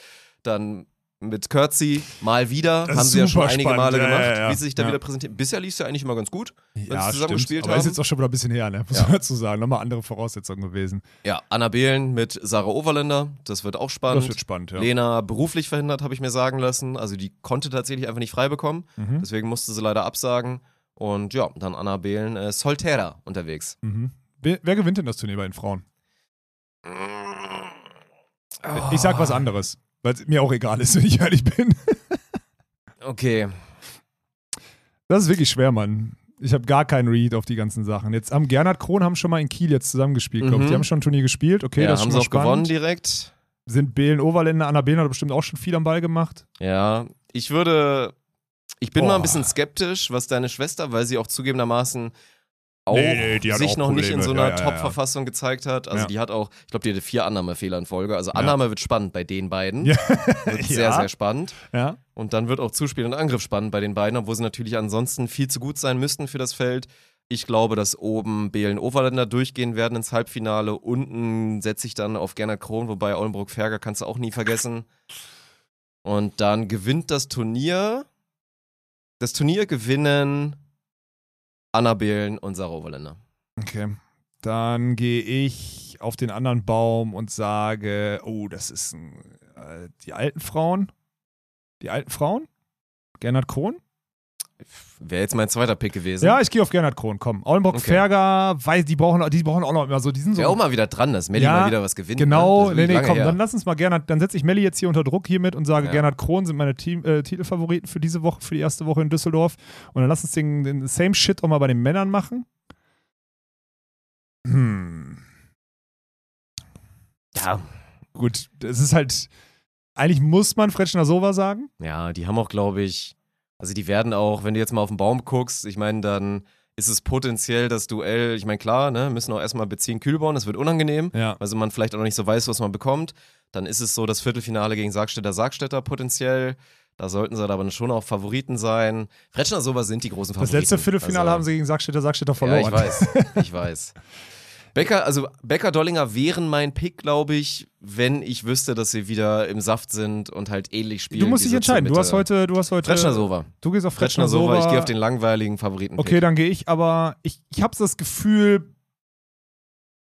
S1: dann mit Kürzi mal wieder,
S2: Das
S1: haben sie ja schon einige
S2: spannend.
S1: Male
S2: Ja,
S1: gemacht,
S2: ja, ja.
S1: wie sie sich da
S2: Ja.
S1: wieder präsentieren. Bisher lief es ja eigentlich immer ganz gut, wenn sie zusammen
S2: stimmt.
S1: gespielt
S2: Aber
S1: haben.
S2: ist jetzt auch schon wieder ein bisschen her, ne? Muss
S1: Ja.
S2: man dazu sagen. Nochmal andere Voraussetzungen gewesen.
S1: Ja, Anna Behlen mit Sarah Overländer, das wird auch spannend.
S2: Das wird spannend, ja.
S1: Lena beruflich verhindert, habe ich mir sagen lassen. Also die konnte tatsächlich einfach nicht frei bekommen.
S2: Mhm.
S1: Deswegen musste sie leider absagen. Und ja, dann Anna Behlen, äh, Solterra unterwegs.
S2: Mhm. Wer, wer gewinnt denn das Turnier bei den Frauen?
S1: Oh.
S2: Ich sag was anderes, weil es mir auch egal ist, [laughs] wenn ich ehrlich bin.
S1: Okay.
S2: Das ist wirklich schwer, Mann. Ich habe gar keinen Read auf die ganzen Sachen. Jetzt haben Gernot Krohn haben schon mal in Kiel jetzt zusammengespielt, glaube ich.
S1: Mhm.
S2: Die haben schon ein Turnier gespielt. Okay,
S1: ja,
S2: das ist
S1: haben
S2: schon
S1: sie
S2: mal
S1: auch gewonnen
S2: spannend.
S1: direkt.
S2: Sind Behlen Overländer, Anna Behlen hat bestimmt auch schon viel am Ball gemacht.
S1: Ja, ich würde. Ich bin mal
S2: Boah.
S1: ein bisschen skeptisch, was deine Schwester, weil sie auch zugegebenermaßen auch
S2: Nee, nee,
S1: sich
S2: auch
S1: noch nicht in
S2: Probleme.
S1: so einer
S2: Ja.
S1: Top-Verfassung gezeigt hat. Also die hat auch, ich glaube, die hatte vier Annahmefehler in Folge. Also Annahme wird spannend bei den beiden.
S2: Ja.
S1: Wird [laughs] sehr, sehr spannend.
S2: Ja.
S1: Und dann wird auch Zuspiel und Angriff spannend bei den beiden, obwohl sie natürlich ansonsten viel zu gut sein müssten für das Feld. Ich glaube, dass oben Belen Overländer durchgehen werden ins Halbfinale. Unten setze ich dann auf Gernot Krohn, wobei Oldenburg-Ferger kannst du auch nie vergessen. Und dann gewinnt das Turnier. Das Turnier gewinnen Anna Belen und Sarah Overländer.
S2: Okay. Dann gehe ich auf den anderen Baum und sage, oh, das ist ein, äh, die alten Frauen. Die alten Frauen? Gernot Krohn?
S1: Wäre jetzt mein zweiter Pick gewesen.
S2: Ja, ich gehe auf Gernot Krohn. Komm, Aulenbrock,
S1: Okay.
S2: Ferger, weil die brauchen, die brauchen auch noch immer so, die sind so.
S1: Wäre auch mal wieder dran, dass Melli
S2: Ja,
S1: mal wieder was gewinnt.
S2: Genau,
S1: ne? Das ist
S2: nee, nee, komm,
S1: her.
S2: dann lass uns mal Gernot, dann setze ich Melli jetzt hier unter Druck hiermit und sage,
S1: Ja.
S2: Gernot Krohn sind meine Team, äh, Titelfavoriten für diese Woche, für die erste Woche in Düsseldorf. Und dann lass uns den, den same shit auch mal bei den Männern machen. Hm.
S1: Ja,
S2: Gut, es ist halt, eigentlich muss man Fretschner Sova sagen.
S1: Ja, die haben auch, glaube ich, also die werden auch, wenn du jetzt mal auf den Baum guckst, ich meine, dann ist es potenziell das Duell, ich meine, klar, ne, müssen auch erstmal beziehen kühl bauen, das wird unangenehm,
S2: Ja.
S1: also man vielleicht auch noch nicht so weiß, was man bekommt. Dann ist es so das Viertelfinale gegen Sargstädter Sargstädter potenziell. Da sollten sie aber schon auch Favoriten sein. Fretschner sowas sind die großen
S2: Das
S1: Favoriten.
S2: letzte Viertelfinale
S1: also,
S2: haben sie gegen Sackstädter Sackstädter verloren.
S1: Ja, ich weiß. Ich [laughs] weiß. Becker, also Becker Dollinger wären mein Pick, glaube ich, wenn ich wüsste, dass sie wieder im Saft sind und halt ähnlich spielen.
S2: Du musst dich entscheiden. Du hast heute, du hast heute.
S1: Fretschner Sova.
S2: Du gehst auf Fretschner.
S1: Sova. Ich gehe auf den langweiligen Favoriten.
S2: Okay, dann gehe ich, aber ich, ich habe das Gefühl,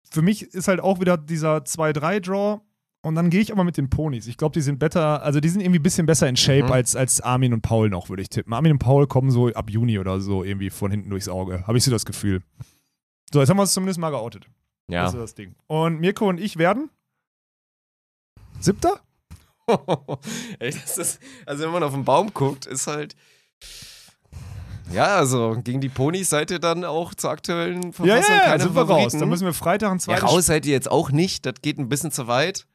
S2: für mich ist halt auch wieder dieser 2-3-Draw und dann gehe ich aber mit den Ponys. Ich glaube, die sind besser, also die sind irgendwie ein bisschen besser in Shape
S1: Mhm.
S2: als, als Armin und Paul noch, würde ich tippen. Armin und Paul kommen so ab Juni oder so irgendwie von hinten durchs Auge. Habe ich so das Gefühl. So, jetzt haben wir uns zumindest mal geoutet.
S1: Ja.
S2: Das ist das Ding. Und Mirko und ich werden Siebter? [laughs]
S1: Ey, das ist, also wenn man auf den Baum guckt, ist halt. Ja, also gegen die Ponys seid ihr dann auch zur aktuellen
S2: Ja,
S1: Verfassung
S2: ja, ja,
S1: keine
S2: sind wir raus.
S1: Favoriten.
S2: Dann müssen wir Freitag ein
S1: ja,
S2: zweites
S1: raus seid ihr jetzt auch nicht, das geht ein bisschen zu weit.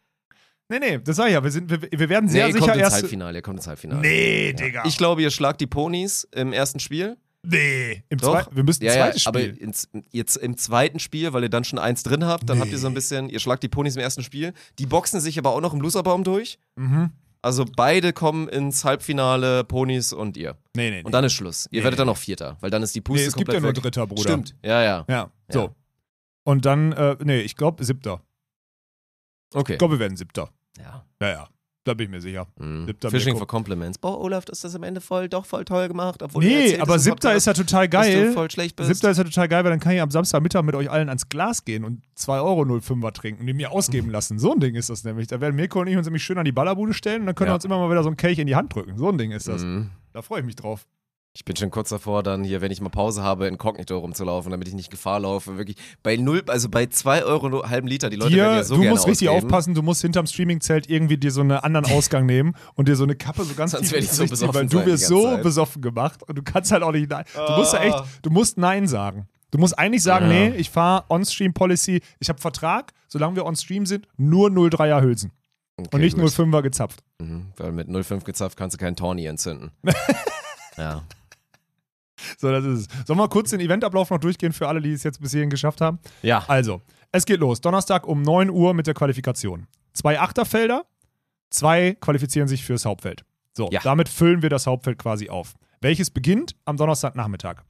S2: Nee, nee, das sag ich ja. Wir, sind, wir, wir werden sehr
S1: nee,
S2: sicher
S1: kommt ins
S2: erst.
S1: Halbfinale, ihr kommt ins Halbfinale.
S2: Nee, Digga.
S1: Ich glaube, ihr schlagt die Ponys im ersten Spiel.
S2: Nee. Im wir müssen
S1: Ja, ja,
S2: zweites
S1: aber
S2: Spiel.
S1: ins, jetzt im zweiten Spiel, weil ihr dann schon eins drin habt, dann
S2: Nee.
S1: habt ihr so ein bisschen, ihr schlagt die Ponys im ersten Spiel. Die boxen sich aber auch noch im Loserbaum durch.
S2: mhm.
S1: Also beide kommen ins Halbfinale, Ponys und ihr.
S2: Nee, nee, nee.
S1: Und dann ist Schluss. Ihr
S2: Nee.
S1: werdet dann noch Vierter, weil dann ist die Puste
S2: nee, es gibt
S1: komplett
S2: ja nur
S1: weg.
S2: Dritter, Bruder.
S1: Stimmt, ja, ja.
S2: Ja, so. Und dann, äh, nee, ich glaube Siebter.
S1: Okay.
S2: Ich glaube, wir werden Siebter.
S1: Ja.
S2: Ja, ja. Da bin ich mir sicher.
S1: Mhm. Fishing for Compliments. Boah, Olaf, ist das am Ende voll, doch voll toll gemacht. Obwohl
S2: Nee,
S1: du erzählst
S2: aber Siebter ist ja total geil.
S1: voll schlecht bist.
S2: Siebter ist ja total geil, weil dann kann ich am Samstagmittag mit euch allen ans Glas gehen und 2,05 Euro 05er trinken und die mir ausgeben lassen. So ein Ding ist das nämlich. Da werden Mirko und ich uns nämlich schön an die Ballerbude stellen und dann können
S1: Ja.
S2: wir uns immer mal wieder so einen Kelch in die Hand drücken. So ein Ding ist das.
S1: Mhm.
S2: Da freue ich mich drauf.
S1: Ich bin schon kurz davor, dann hier, wenn ich mal Pause habe, inkognito rumzulaufen, damit ich nicht Gefahr laufe. Wirklich bei null, also bei zwei Euro nur halben Liter, die Leute werden
S2: Dir,
S1: ja so
S2: du
S1: gerne
S2: musst richtig
S1: ausgeben.
S2: aufpassen, du musst hinterm Streamingzelt irgendwie dir so einen anderen Ausgang nehmen und dir so eine Kappe so ganz
S1: Sonst
S2: tief
S1: ich so
S2: ziehen, weil
S1: besoffen
S2: du wirst so
S1: Zeit.
S2: besoffen gemacht und du kannst halt auch nicht nein. Du musst ja echt,
S1: Ah.
S2: du musst Nein sagen. Du musst eigentlich sagen,
S1: Ja.
S2: nee, ich fahre On-Stream-Policy, ich habe Vertrag, solange wir on-stream sind, nur 0,3er Hülsen
S1: Okay,
S2: und nicht
S1: gut.
S2: 0,5er gezapft.
S1: Mhm, weil mit 0,5 gezapft kannst du keinen Tawny entzünden. [laughs] ja.
S2: So, das ist es. Sollen wir kurz den Eventablauf noch durchgehen für alle, die es jetzt bis hierhin geschafft haben?
S1: Ja.
S2: Also, es geht los. Donnerstag um 9 Uhr mit der Qualifikation. Zwei Achterfelder, zwei qualifizieren sich fürs Hauptfeld. So,
S1: Ja.
S2: damit füllen wir das Hauptfeld quasi auf. Welches beginnt am Donnerstagnachmittag?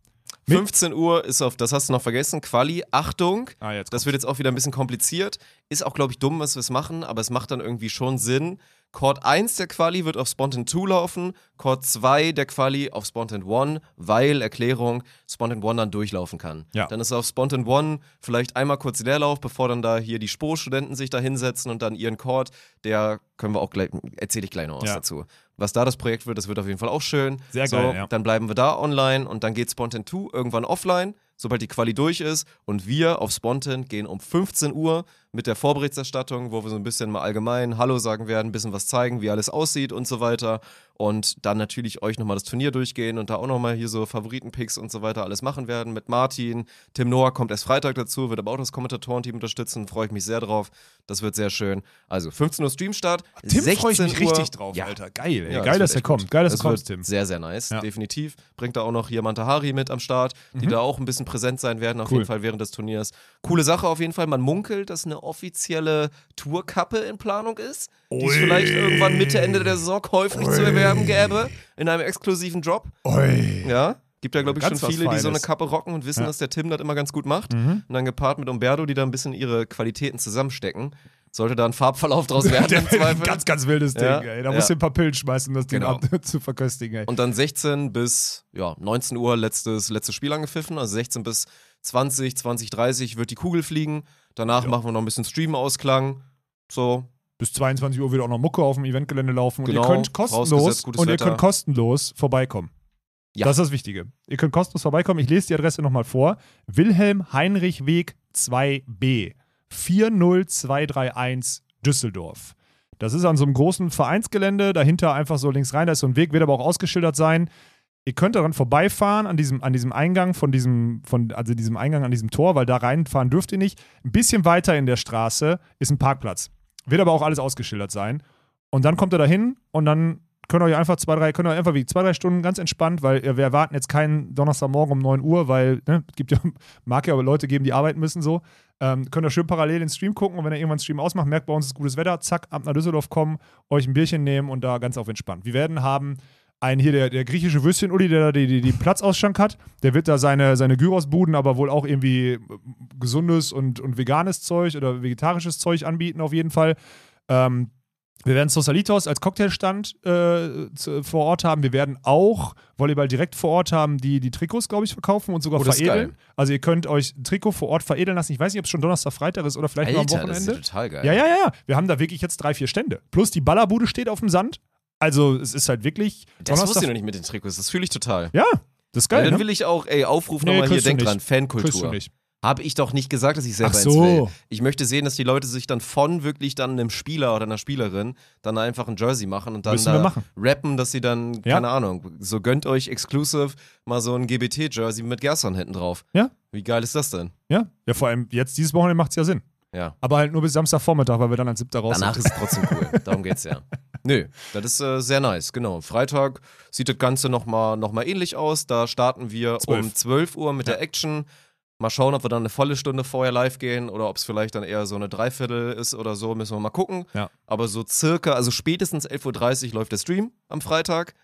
S2: Mit-
S1: 15 Uhr ist auf, das hast du noch vergessen, Quali. Achtung,
S2: Ah, jetzt
S1: das wird jetzt auch wieder ein bisschen kompliziert. Ist auch, glaube ich, dumm, was wir es machen, aber es macht dann irgendwie schon Sinn. Chord 1 der Quali wird auf Spontan 2 laufen, Chord 2 der Quali auf Spontan 1, weil, Erklärung, Spontan 1 dann durchlaufen kann.
S2: Ja.
S1: Dann ist auf Spontan 1 vielleicht einmal kurz Leerlauf, bevor dann da hier die Spro-Studenten sich da hinsetzen und dann ihren Chord, der können wir auch gleich, erzähle ich gleich noch was
S2: Ja.
S1: dazu. Was da das Projekt wird, das wird auf jeden Fall auch schön.
S2: Sehr
S1: so,
S2: geil, ja.
S1: Dann bleiben wir da online und dann geht Spontan 2 irgendwann offline, sobald die Quali durch ist. Und wir auf Spontan gehen um 15 Uhr mit der Vorberichterstattung, wo wir so ein bisschen mal allgemein Hallo sagen werden, ein bisschen was zeigen, wie alles aussieht und so weiter. Und dann natürlich euch nochmal das Turnier durchgehen und da auch nochmal hier so Favoritenpicks und so weiter alles machen werden mit Martin. Tim Noah kommt erst Freitag dazu, wird aber auch das Kommentatorenteam unterstützen, freue ich mich sehr drauf. Das wird sehr schön. Also 15 Uhr Streamstart.
S2: Tim
S1: 16
S2: freue ich mich
S1: Uhr,
S2: richtig drauf,
S1: ja,
S2: Alter. Geil, ey.
S1: ja,
S2: Geil,
S1: das
S2: dass er kommt. Geil, dass kommst,
S1: wird
S2: Tim.
S1: Sehr, sehr nice,
S2: Ja.
S1: definitiv. Bringt da auch noch hier Mantahari mit am Start, die
S2: Mhm.
S1: da auch ein bisschen präsent sein werden, auf
S2: Cool.
S1: jeden Fall während des Turniers. Coole Sache auf jeden Fall. Man munkelt, dass eine offizielle Tourkappe in Planung ist, die
S2: Ui.
S1: vielleicht irgendwann Mitte, Ende der Saison käuflich zu
S2: Ui.
S1: Erwerben gäbe, in einem exklusiven Drop.
S2: Oi.
S1: Ja. Gibt ja, glaube ich, schon
S2: Ganz was
S1: viele, die so eine. Kappe rocken und wissen,
S2: Ja.
S1: dass der Tim das immer ganz gut macht.
S2: Mhm.
S1: Und dann gepaart mit Umberto, die da ein bisschen ihre Qualitäten zusammenstecken. Sollte da ein Farbverlauf draus werden
S2: Der
S1: im [laughs] Zweifel.
S2: ganz, ganz wildes Ding,
S1: Ja,
S2: ey. Da
S1: ja.
S2: musst du ein paar Pillen schmeißen, um das Ding
S1: Genau.
S2: ab [laughs] zu verköstigen, ey.
S1: Und dann 16 bis ja, 19 Uhr letztes, letztes Spiel angepfiffen. Also 16 bis 20, 20, 30 wird die Kugel fliegen. Danach machen wir noch ein bisschen Stream-Ausklang. So,
S2: Bis 22 Uhr wird auch noch Mucke auf dem Eventgelände laufen. Und
S1: Genau,
S2: ihr könnt
S1: vorausgesetzt
S2: kostenlos und ihr
S1: Wetter.
S2: könnt kostenlos vorbeikommen.
S1: Ja.
S2: Das ist das Wichtige. Ihr könnt kostenlos vorbeikommen. Ich lese die Adresse nochmal vor. Wilhelm Heinrich Weg 2b 40231 Düsseldorf. Das ist an so einem großen Vereinsgelände, dahinter einfach so links rein, da ist so ein Weg, wird aber auch ausgeschildert sein. Ihr könnt daran vorbeifahren, an diesem, an diesem Eingang von diesem, von, also diesem Eingang an diesem Tor, weil da reinfahren dürft ihr nicht. Ein bisschen weiter in der Straße ist ein Parkplatz. Wird aber auch alles ausgeschildert sein. Und dann kommt ihr da hin und dann könnt ihr euch einfach zwei, drei, könnt ihr einfach wie zwei, drei Stunden ganz entspannt, weil wir erwarten jetzt keinen Donnerstagmorgen um 9 Uhr, weil ne, gibt ja, [laughs] mag ja aber Leute geben, die arbeiten müssen so. Ähm, könnt ihr schön parallel den Stream gucken und wenn ihr irgendwann den Stream ausmacht, merkt bei uns ist gutes Wetter, zack, ab nach Düsseldorf kommen, euch ein Bierchen nehmen und da ganz auf entspannt. Wir werden haben einen hier, der, der griechische Würstchen-Uli, der da die, die Platzausschank hat, der wird da seine, seine Gyros-Buden, aber wohl auch irgendwie äh, gesundes und, und veganes Zeug oder vegetarisches Zeug anbieten auf jeden Fall. Ähm, wir werden Socialitos als Cocktailstand äh, zu, vor Ort haben. Wir werden auch Volleyball direkt vor Ort haben, die die Trikots, glaube ich, verkaufen und sogar
S1: Oh,
S2: veredeln. Also ihr könnt euch ein Trikot vor Ort veredeln lassen. Ich weiß nicht, ob es schon Donnerstag, Freitag ist oder vielleicht nur am
S1: Alter, das ist
S2: Wochenende.
S1: ja total geil.
S2: Ja, ja, ja, ja. Wir haben da wirklich jetzt drei, vier Stände. Plus die Ballerbude steht auf dem Sand. Also es ist halt wirklich
S1: Das wusste ich noch nicht mit den Trikots. Das fühle ich total.
S2: Ja, das ist
S1: Ja,
S2: geil.
S1: dann
S2: ne?
S1: will ich auch, ey, Aufruf
S2: Nee,
S1: nochmal hier, denk dran, Fankultur. Habe ich doch nicht gesagt, dass ich selber
S2: Ach so.
S1: will. Ich möchte sehen, dass die Leute sich dann von wirklich dann einem Spieler oder einer Spielerin dann einfach ein Jersey machen und dann
S2: Müssen
S1: da
S2: machen.
S1: rappen, dass sie dann,
S2: Ja.
S1: keine Ahnung, so gönnt euch exclusive mal so ein GBT-Jersey mit Gerson hinten drauf.
S2: Ja.
S1: Wie geil ist das denn?
S2: Ja, ja, vor allem jetzt dieses Wochenende macht es ja Sinn.
S1: Ja.
S2: Aber halt nur bis Samstagvormittag, weil wir dann als siebter raus
S1: Danach
S2: sind.
S1: ist es trotzdem cool. Darum geht's ja. [laughs] Nö, das ist äh, sehr nice, genau. Freitag sieht das Ganze nochmal noch mal ähnlich aus. Da starten wir
S2: Zwölf.
S1: um 12 Uhr mit der Action. Mal schauen, ob wir dann eine volle Stunde vorher live gehen oder ob es vielleicht dann eher so eine Dreiviertel ist oder so. Müssen wir mal gucken.
S2: Ja.
S1: Aber so circa, also spätestens 11.30 Uhr läuft der Stream am Freitag.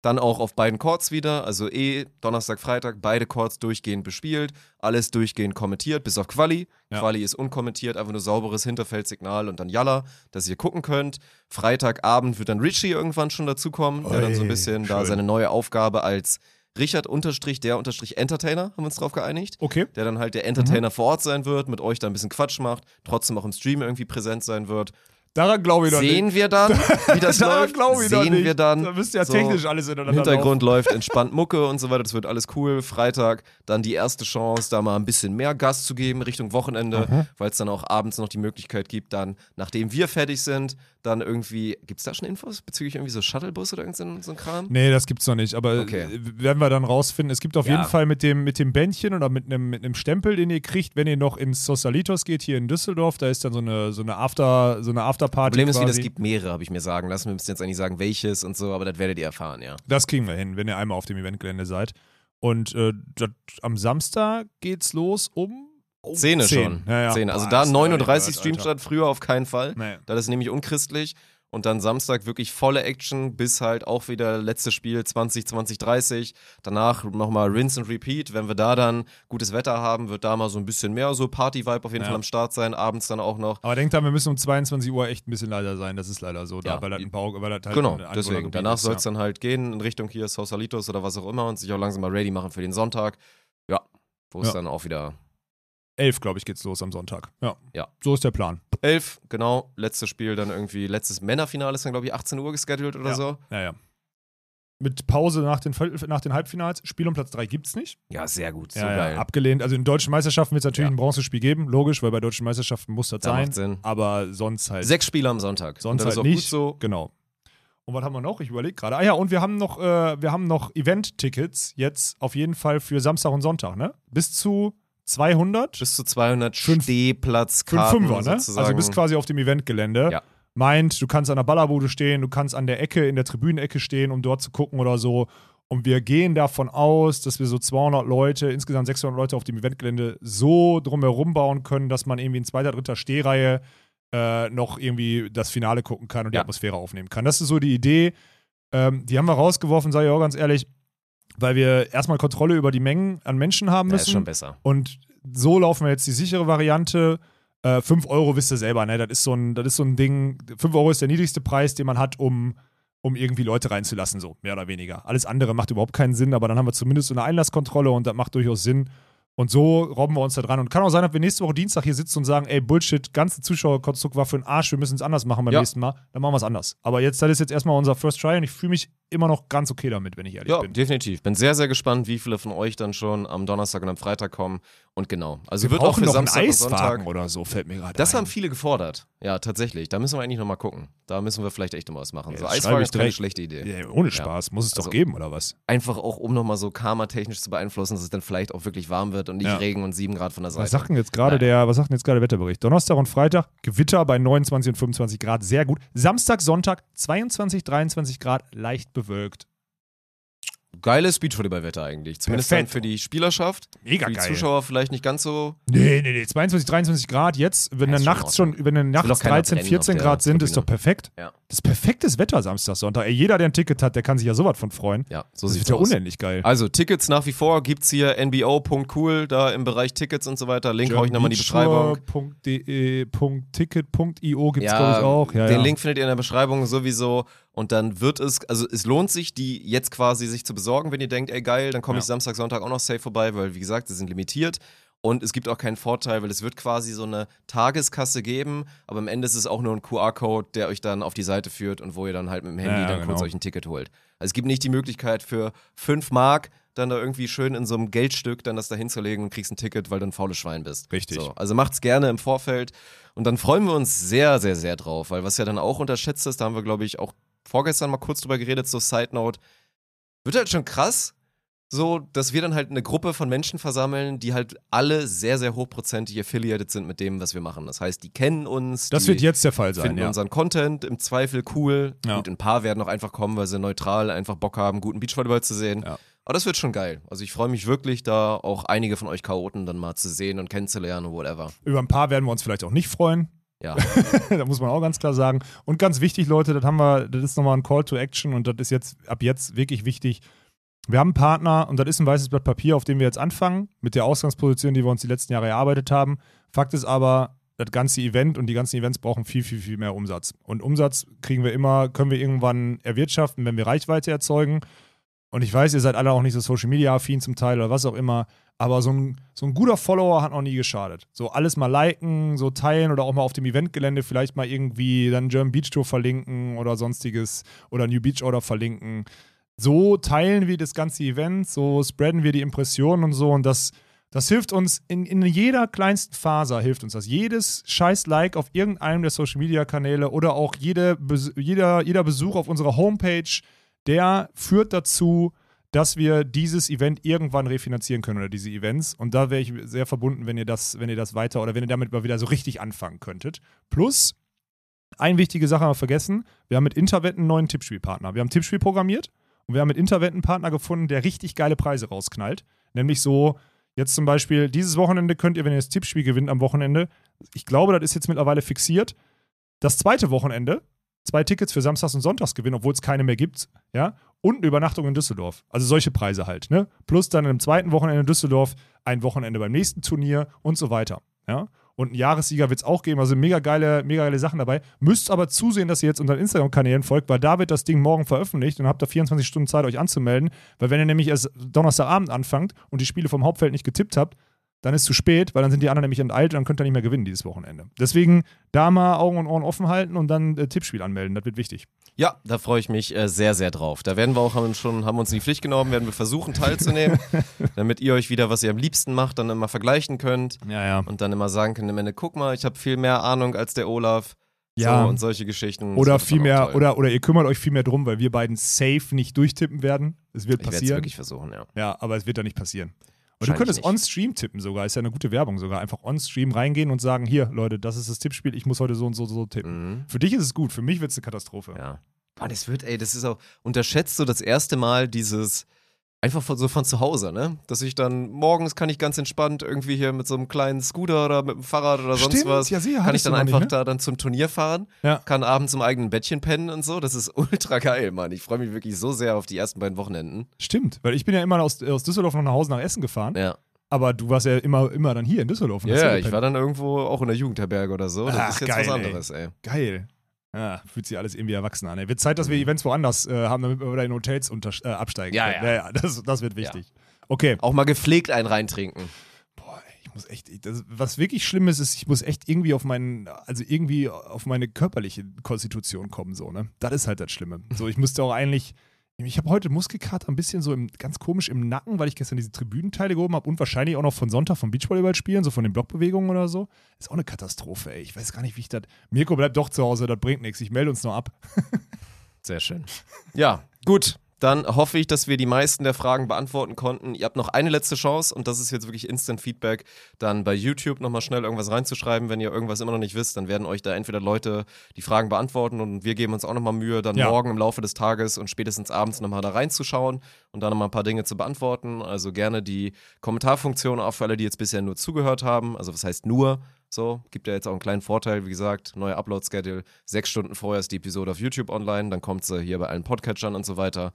S1: Dann auch auf beiden Courts wieder, also eh Donnerstag, Freitag, beide Courts durchgehend bespielt, alles durchgehend kommentiert, bis auf Quali.
S2: Ja.
S1: Quali ist unkommentiert, einfach nur sauberes Hinterfeldsignal und dann Yalla, dass ihr gucken könnt. Freitagabend wird dann Richie irgendwann schon dazukommen, der dann so ein bisschen da
S2: schön.
S1: seine neue Aufgabe als Richard unterstrich der unterstrich Entertainer, haben wir uns drauf geeinigt.
S2: Okay.
S1: Der dann halt der
S2: Mhm.
S1: Entertainer vor Ort sein wird, mit euch da ein bisschen Quatsch macht, trotzdem auch im Stream irgendwie präsent sein wird.
S2: Daran glaube ich doch
S1: Sehen
S2: nicht.
S1: wir dann, wie das [laughs]
S2: Daran
S1: läuft.
S2: glaube ich doch
S1: Sehen
S2: nicht.
S1: wir dann.
S2: Da müsste ja
S1: So,
S2: technisch alles
S1: Im
S2: ineinander
S1: Hintergrund läuft entspannt [laughs] Mucke und so weiter. Das wird alles cool. Freitag dann die erste Chance, da mal ein bisschen mehr Gas zu geben Richtung Wochenende, weil es dann auch abends noch die Möglichkeit gibt, dann, nachdem wir fertig sind, dann irgendwie. Gibt es da schon Infos bezüglich irgendwie so Shuttlebus oder irgend so, ein- Kram?
S2: Nee, das gibt's noch nicht, aber
S1: Okay.
S2: werden wir dann rausfinden. Es gibt auf
S1: Ja.
S2: jeden Fall mit dem, mit dem Bändchen oder mit einem, mit Stempel, den ihr kriegt, wenn ihr noch ins Socialitos geht, hier in Düsseldorf, da ist dann so eine, so eine After, so eine Afterparty.
S1: Problem ist, wie,
S2: quasi.
S1: das gibt mehrere, habe ich mir sagen lassen. Wir müssen jetzt eigentlich sagen, welches und so, aber das werdet ihr erfahren, ja.
S2: Das kriegen wir hin, wenn ihr einmal auf dem Eventgelände seid. Und äh, das, am Samstag geht's los um oh,
S1: Zehne
S2: 10.
S1: schon.
S2: Ja, ja.
S1: Zehne. Also
S2: Boah,
S1: da
S2: das ist
S1: 39
S2: Alter.
S1: Streamstart, früher auf keinen Fall.
S2: Nee.
S1: Das ist nämlich unchristlich. Und dann Samstag wirklich volle Action, bis halt auch wieder letztes Spiel 20, 20, 30. Danach nochmal Rinse and Repeat. Wenn wir da dann gutes Wetter haben, wird da mal so ein bisschen mehr so Party-Vibe auf jeden
S2: Ja.
S1: Fall am Start sein. Abends dann auch noch.
S2: Aber denkt dran, wir müssen um 22 Uhr echt ein bisschen leider sein. Das ist leider so, da,
S1: Ja.
S2: weil das ein Bau, weil das halt
S1: Genau, deswegen. Danach soll es
S2: ja.
S1: dann halt gehen in Richtung hier Sausalitos oder was auch immer und sich auch langsam mal ready machen für den Sonntag. Ja, wo es dann auch wieder
S2: 11, glaube ich, geht's los am Sonntag. Ja.
S1: Ja.
S2: So ist der Plan.
S1: 11, genau. Letztes Spiel dann irgendwie, letztes Männerfinale ist dann, glaube ich, 18 Uhr gescheduled oder
S2: ja.
S1: so.
S2: Ja, ja. Mit Pause nach den, nach den Halbfinals. Spiel um Platz 3 gibt's nicht.
S1: Ja, sehr gut. So
S2: ja,
S1: geil.
S2: ja, abgelehnt. Also in deutschen Meisterschaften wird es natürlich ein Bronzespiel geben, logisch, weil bei deutschen Meisterschaften muss das
S1: Da
S2: sein.
S1: Sinn.
S2: Aber sonst halt.
S1: Sechs Spiele am Sonntag.
S2: sonst halt
S1: auch
S2: nicht.
S1: gut so.
S2: Genau. Und was haben wir noch? Ich überlege gerade. Ah ja, und wir haben noch, äh, wir haben noch Event-Tickets jetzt auf jeden Fall für Samstag und Sonntag, ne? Bis zu 200.
S1: Bis zu 200
S2: Fünf-
S1: Stehplatzkarten
S2: Fünfer, ne?
S1: sozusagen.
S2: Also bist quasi auf dem Eventgelände.
S1: Ja.
S2: Meint, du kannst an der Ballerbude stehen, du kannst an der Ecke, in der Tribünenecke stehen, um dort zu gucken oder so. Und wir gehen davon aus, dass wir so 200 Leute, insgesamt 600 Leute auf dem Eventgelände so drumherum bauen können, dass man irgendwie in zweiter, dritter Stehreihe äh, noch irgendwie das Finale gucken kann und die
S1: Ja.
S2: Atmosphäre aufnehmen kann. Das ist so die Idee. Ähm, die haben wir rausgeworfen, sage ich auch ganz ehrlich. Weil wir erstmal Kontrolle über die Mengen an Menschen haben müssen.
S1: ist schon besser.
S2: Und so laufen wir jetzt die sichere Variante. Äh, 5 Euro wisst ihr selber, ne? Das ist so ein, das ist so ein Ding. 5 Euro ist der niedrigste Preis, den man hat, um, um irgendwie Leute reinzulassen, so mehr oder weniger. Alles andere macht überhaupt keinen Sinn, aber dann haben wir zumindest so eine Einlasskontrolle und das macht durchaus Sinn. Und so robben wir uns da dran. Und kann auch sein, dass wir nächste Woche Dienstag hier sitzen und sagen, ey, Bullshit, ganze Zuschauerkonstrukt war für den Arsch, wir müssen es anders machen beim
S1: Ja.
S2: nächsten Mal. Dann machen wir es anders. Aber jetzt, das ist jetzt erstmal unser First Try und ich fühle mich immer noch ganz okay damit, wenn ich ehrlich
S1: Ja,
S2: bin.
S1: definitiv. Bin sehr, sehr gespannt, wie viele von euch dann schon am Donnerstag und am Freitag kommen. Und genau. Also
S2: Wir
S1: wird auch für
S2: noch einen
S1: Samstag und
S2: Eiswagen
S1: Sonntag.
S2: oder so, fällt mir gerade
S1: Das
S2: ein.
S1: haben viele gefordert. Ja, tatsächlich. Da müssen wir eigentlich nochmal gucken. Da müssen wir vielleicht echt noch was machen.
S2: Ja,
S1: so Eiswagen ist keine schlechte Idee.
S2: Ja, ohne Spaß, muss es doch
S1: Also-
S2: geben, oder was?
S1: Einfach auch, um nochmal so karmatechnisch zu beeinflussen, dass es dann vielleicht auch wirklich warm wird und nicht
S2: Ja.
S1: Regen und 7 Grad von der Seite.
S2: Was sagt denn jetzt gerade der, was sagt denn jetzt gerade der Wetterbericht? Donnerstag und Freitag Gewitter bei 29 und 25 Grad, sehr gut. Samstag, Sonntag 22, 23 Grad, leicht bewölkt.
S1: Geiles Beachvolleyball-Wetter eigentlich. Zumindest
S2: Perfekt.
S1: dann für die Spielerschaft.
S2: Mega
S1: für die
S2: geil.
S1: Zuschauer vielleicht nicht ganz so.
S2: Nee, nee, nee, 22, 23 Grad jetzt, wenn
S1: Ja,
S2: dann nachts schon, wenn dann nachts
S1: auch keiner
S2: 13,
S1: brennen
S2: 14
S1: auf der
S2: Grad sind, ist doch perfekt.
S1: Ja.
S2: Das ist perfektes Wetter Samstag, Sonntag. Ey, jeder, der ein Ticket hat, der kann sich ja sowas von freuen.
S1: Ja, so
S2: das
S1: sieht's
S2: wird ja
S1: aus.
S2: unendlich geil.
S1: Also Tickets nach wie vor gibt's hier nbo.cool, da im Bereich Tickets und so weiter. Link hau ich nochmal in die Beschreibung.
S2: Ticket.io gibt es, glaube ich, auch. Ja,
S1: den
S2: ja.
S1: Link findet ihr in der Beschreibung sowieso. Und dann wird es, also es lohnt sich, die jetzt quasi sich zu besorgen, wenn ihr denkt, ey geil, dann komme ich
S2: Ja.
S1: Samstag, Sonntag auch noch safe vorbei, weil wie gesagt, sie sind limitiert. Und es gibt auch keinen Vorteil, weil es wird quasi so eine Tageskasse geben, aber am Ende ist es auch nur ein QR-Code, der euch dann auf die Seite führt und wo ihr dann halt mit dem Handy
S2: Ja,
S1: dann kurz
S2: genau.
S1: euch ein Ticket holt. Also es gibt nicht die Möglichkeit für 5 Mark dann da irgendwie schön in so einem Geldstück dann das da hinzulegen und kriegst ein Ticket, weil du ein faules Schwein bist.
S2: Richtig.
S1: So, also macht's gerne im Vorfeld und dann freuen wir uns sehr, sehr, sehr drauf, weil was ja dann auch unterschätzt ist, da haben wir glaube ich auch vorgestern mal kurz drüber geredet, so Side Note, wird halt schon krass, so, dass wir dann halt eine Gruppe von Menschen versammeln, die halt alle sehr, sehr hochprozentig affiliated sind mit dem, was wir machen. Das heißt, die kennen uns.
S2: Das wird jetzt der Fall sein,
S1: finden
S2: ja.
S1: unseren Content im Zweifel cool.
S2: Ja.
S1: Und ein paar werden auch einfach kommen, weil sie neutral einfach Bock haben, guten Beachvolleyball zu sehen.
S2: Ja.
S1: Aber das wird schon geil. Also ich freue mich wirklich, da auch einige von euch Chaoten dann mal zu sehen und kennenzulernen und whatever.
S2: Über ein paar werden wir uns vielleicht auch nicht freuen.
S1: Ja. [laughs]
S2: da muss man auch ganz klar sagen. Und ganz wichtig, Leute, das haben wir, das ist nochmal ein Call to Action und das ist jetzt ab jetzt wirklich wichtig. Wir haben einen Partner und das ist ein weißes Blatt Papier, auf dem wir jetzt anfangen, mit der Ausgangsposition, die wir uns die letzten Jahre erarbeitet haben. Fakt ist aber, das ganze Event und die ganzen Events brauchen viel, viel, viel mehr Umsatz. Und Umsatz kriegen wir immer, können wir irgendwann erwirtschaften, wenn wir Reichweite erzeugen. Und ich weiß, ihr seid alle auch nicht so Social Media affin zum Teil oder was auch immer. Aber so ein, so ein guter Follower hat noch nie geschadet. So alles mal liken, so teilen oder auch mal auf dem Eventgelände vielleicht mal irgendwie dann German Beach Tour verlinken oder sonstiges oder New Beach Order verlinken. So teilen wir das ganze Event, so spreaden wir die Impressionen und so und das, das hilft uns in, in jeder kleinsten Faser hilft uns das. Jedes scheiß Like auf irgendeinem der Social Media Kanäle oder auch jede, jeder, jeder Besuch auf unserer Homepage, der führt dazu, dass wir dieses Event irgendwann refinanzieren können oder diese Events. Und da wäre ich sehr verbunden, wenn ihr das, wenn ihr das weiter oder wenn ihr damit mal wieder so richtig anfangen könntet. Plus, eine wichtige Sache haben wir vergessen: Wir haben mit Interwetten einen neuen Tippspielpartner. Wir haben Tippspiel programmiert und wir haben mit Interwetten einen Partner gefunden, der richtig geile Preise rausknallt. Nämlich so, jetzt zum Beispiel, dieses Wochenende könnt ihr, wenn ihr das Tippspiel gewinnt am Wochenende, ich glaube, das ist jetzt mittlerweile fixiert, das zweite Wochenende, zwei Tickets für Samstags und Sonntags gewinnen, obwohl es keine mehr gibt, ja, und eine Übernachtung in Düsseldorf. Also solche Preise halt, ne? Plus dann im zweiten Wochenende in Düsseldorf ein Wochenende beim nächsten Turnier und so weiter, ja. Und einen Jahressieger wird es auch geben, also mega geile, mega geile Sachen dabei. Müsst aber zusehen, dass ihr jetzt unseren Instagram-Kanälen folgt, weil da wird das Ding morgen veröffentlicht und habt da 24 Stunden Zeit, euch anzumelden. Weil wenn ihr nämlich erst Donnerstagabend anfangt und die Spiele vom Hauptfeld nicht getippt habt, dann ist zu spät, weil dann sind die anderen nämlich enteilt und dann könnt ihr nicht mehr gewinnen dieses Wochenende. Deswegen da mal Augen und Ohren offen halten und dann äh, Tippspiel anmelden, das wird wichtig.
S1: Ja, da freue ich mich äh, sehr, sehr drauf. Da werden wir auch haben schon, haben uns in die Pflicht genommen, werden wir versuchen teilzunehmen, [laughs] damit ihr euch wieder, was ihr am liebsten macht, dann immer vergleichen könnt
S2: Ja, ja.
S1: und dann immer sagen könnt am Ende, guck mal, ich habe viel mehr Ahnung als der Olaf.
S2: Ja.
S1: So, und solche Geschichten.
S2: Oder viel mehr, oder, oder ihr kümmert euch viel mehr drum, weil wir beiden safe nicht durchtippen werden. Es wird
S1: ich werde es
S2: passieren.
S1: wirklich versuchen, ja.
S2: Ja, aber es wird da nicht passieren. Und du könntest on-stream tippen sogar, ist ja eine gute Werbung sogar. Einfach on-stream reingehen und sagen, hier, Leute, das ist das Tippspiel, ich muss heute so und so, so tippen.
S1: Mhm.
S2: Für dich ist es gut, für mich wird es eine Katastrophe.
S1: Ja. Boah, das wird, ey, das ist auch unterschätzt so das erste Mal dieses, Einfach von, so von zu Hause, ne? Dass ich dann morgens kann ich ganz entspannt irgendwie hier mit so einem kleinen Scooter oder mit dem Fahrrad oder sonst
S2: Stimmt,
S1: was,
S2: ja, sicher,
S1: kann ich dann einfach
S2: nicht, ne?
S1: da dann zum Turnier fahren,
S2: Ja.
S1: kann abends im eigenen Bettchen pennen und so. Das ist ultra geil, Mann. Ich freue mich wirklich so sehr auf die ersten beiden Wochenenden.
S2: Stimmt, weil ich bin ja immer aus, aus Düsseldorf noch nach Hause nach Essen gefahren,
S1: Ja.
S2: aber du warst ja immer, immer dann hier in Düsseldorf.
S1: Ja,
S2: hier
S1: ich war dann irgendwo auch in der Jugendherberge oder so. Das
S2: Ach,
S1: ist jetzt
S2: geil,
S1: was
S2: ey.
S1: anderes, ey.
S2: Geil. Ja, fühlt sich alles irgendwie erwachsen an. Ey. Wird Zeit, dass wir Events woanders äh, haben, damit wir wieder in Hotels unter, äh, absteigen
S1: Ja,
S2: können.
S1: ja.
S2: ja das, das wird wichtig. Okay.
S1: Auch mal gepflegt einen reintrinken.
S2: Boah, ich muss echt, ich- das, was wirklich schlimm ist, ist, ich muss echt irgendwie auf meinen, also irgendwie auf meine körperliche Konstitution kommen, so, ne? Das ist halt das Schlimme. So, ich müsste auch eigentlich, ich habe heute Muskelkater ein bisschen so im, ganz komisch im Nacken, weil ich gestern diese Tribünenteile gehoben habe und wahrscheinlich auch noch von Sonntag vom Beachvolleyball spielen, so von den Blockbewegungen oder so. Ist auch eine Katastrophe, ey. Ich weiß gar nicht, wie ich das. Mirko bleibt doch zu Hause, das bringt nichts. Ich melde uns noch ab. [laughs]
S1: Sehr schön. Ja, gut. Dann hoffe ich, dass wir die meisten der Fragen beantworten konnten. Ihr habt noch eine letzte Chance und das ist jetzt wirklich Instant Feedback. Dann bei YouTube nochmal schnell irgendwas reinzuschreiben. Wenn ihr irgendwas immer noch nicht wisst, dann werden euch da entweder Leute die Fragen beantworten und wir geben uns auch nochmal Mühe, dann
S2: Ja.
S1: morgen im Laufe des Tages und spätestens abends nochmal da reinzuschauen und dann nochmal ein paar Dinge zu beantworten. Also gerne die Kommentarfunktion auch für alle, die jetzt bisher nur zugehört haben. Also was heißt nur? So, gibt ja jetzt auch einen kleinen Vorteil, wie gesagt, neuer Upload-Schedule. Sechs Stunden vorher ist die Episode auf YouTube online, dann kommt sie hier bei allen Podcatchern und so weiter.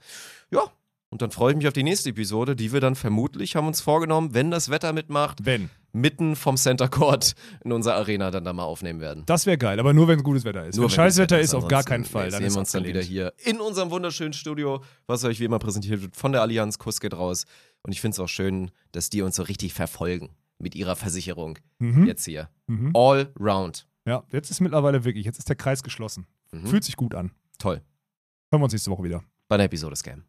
S1: Ja, und dann freue ich mich auf die nächste Episode, die wir dann vermutlich, haben uns vorgenommen, wenn das Wetter mitmacht,
S2: Wenn.
S1: mitten vom Center Court in unserer Arena dann da mal aufnehmen werden.
S2: Das wäre geil, aber nur wenn gutes Wetter ist.
S1: Nur
S2: wenn
S1: wenn
S2: Scheißwetter ist, auf gar keinen Fall.
S1: nee,
S2: Dann
S1: sehen wir uns dann wieder
S2: abgelehnt.
S1: hier in unserem wunderschönen Studio, was euch wie immer präsentiert wird von der Allianz. Kuss geht raus. Und ich finde es auch schön, dass die uns so richtig verfolgen mit ihrer Versicherung.
S2: Mhm.
S1: Jetzt hier.
S2: Mhm.
S1: All round.
S2: Ja, jetzt ist mittlerweile wirklich, jetzt ist der Kreis geschlossen.
S1: Mhm.
S2: Fühlt sich gut an.
S1: Toll.
S2: Hören wir uns nächste Woche wieder.
S1: Bei der Episode Scam.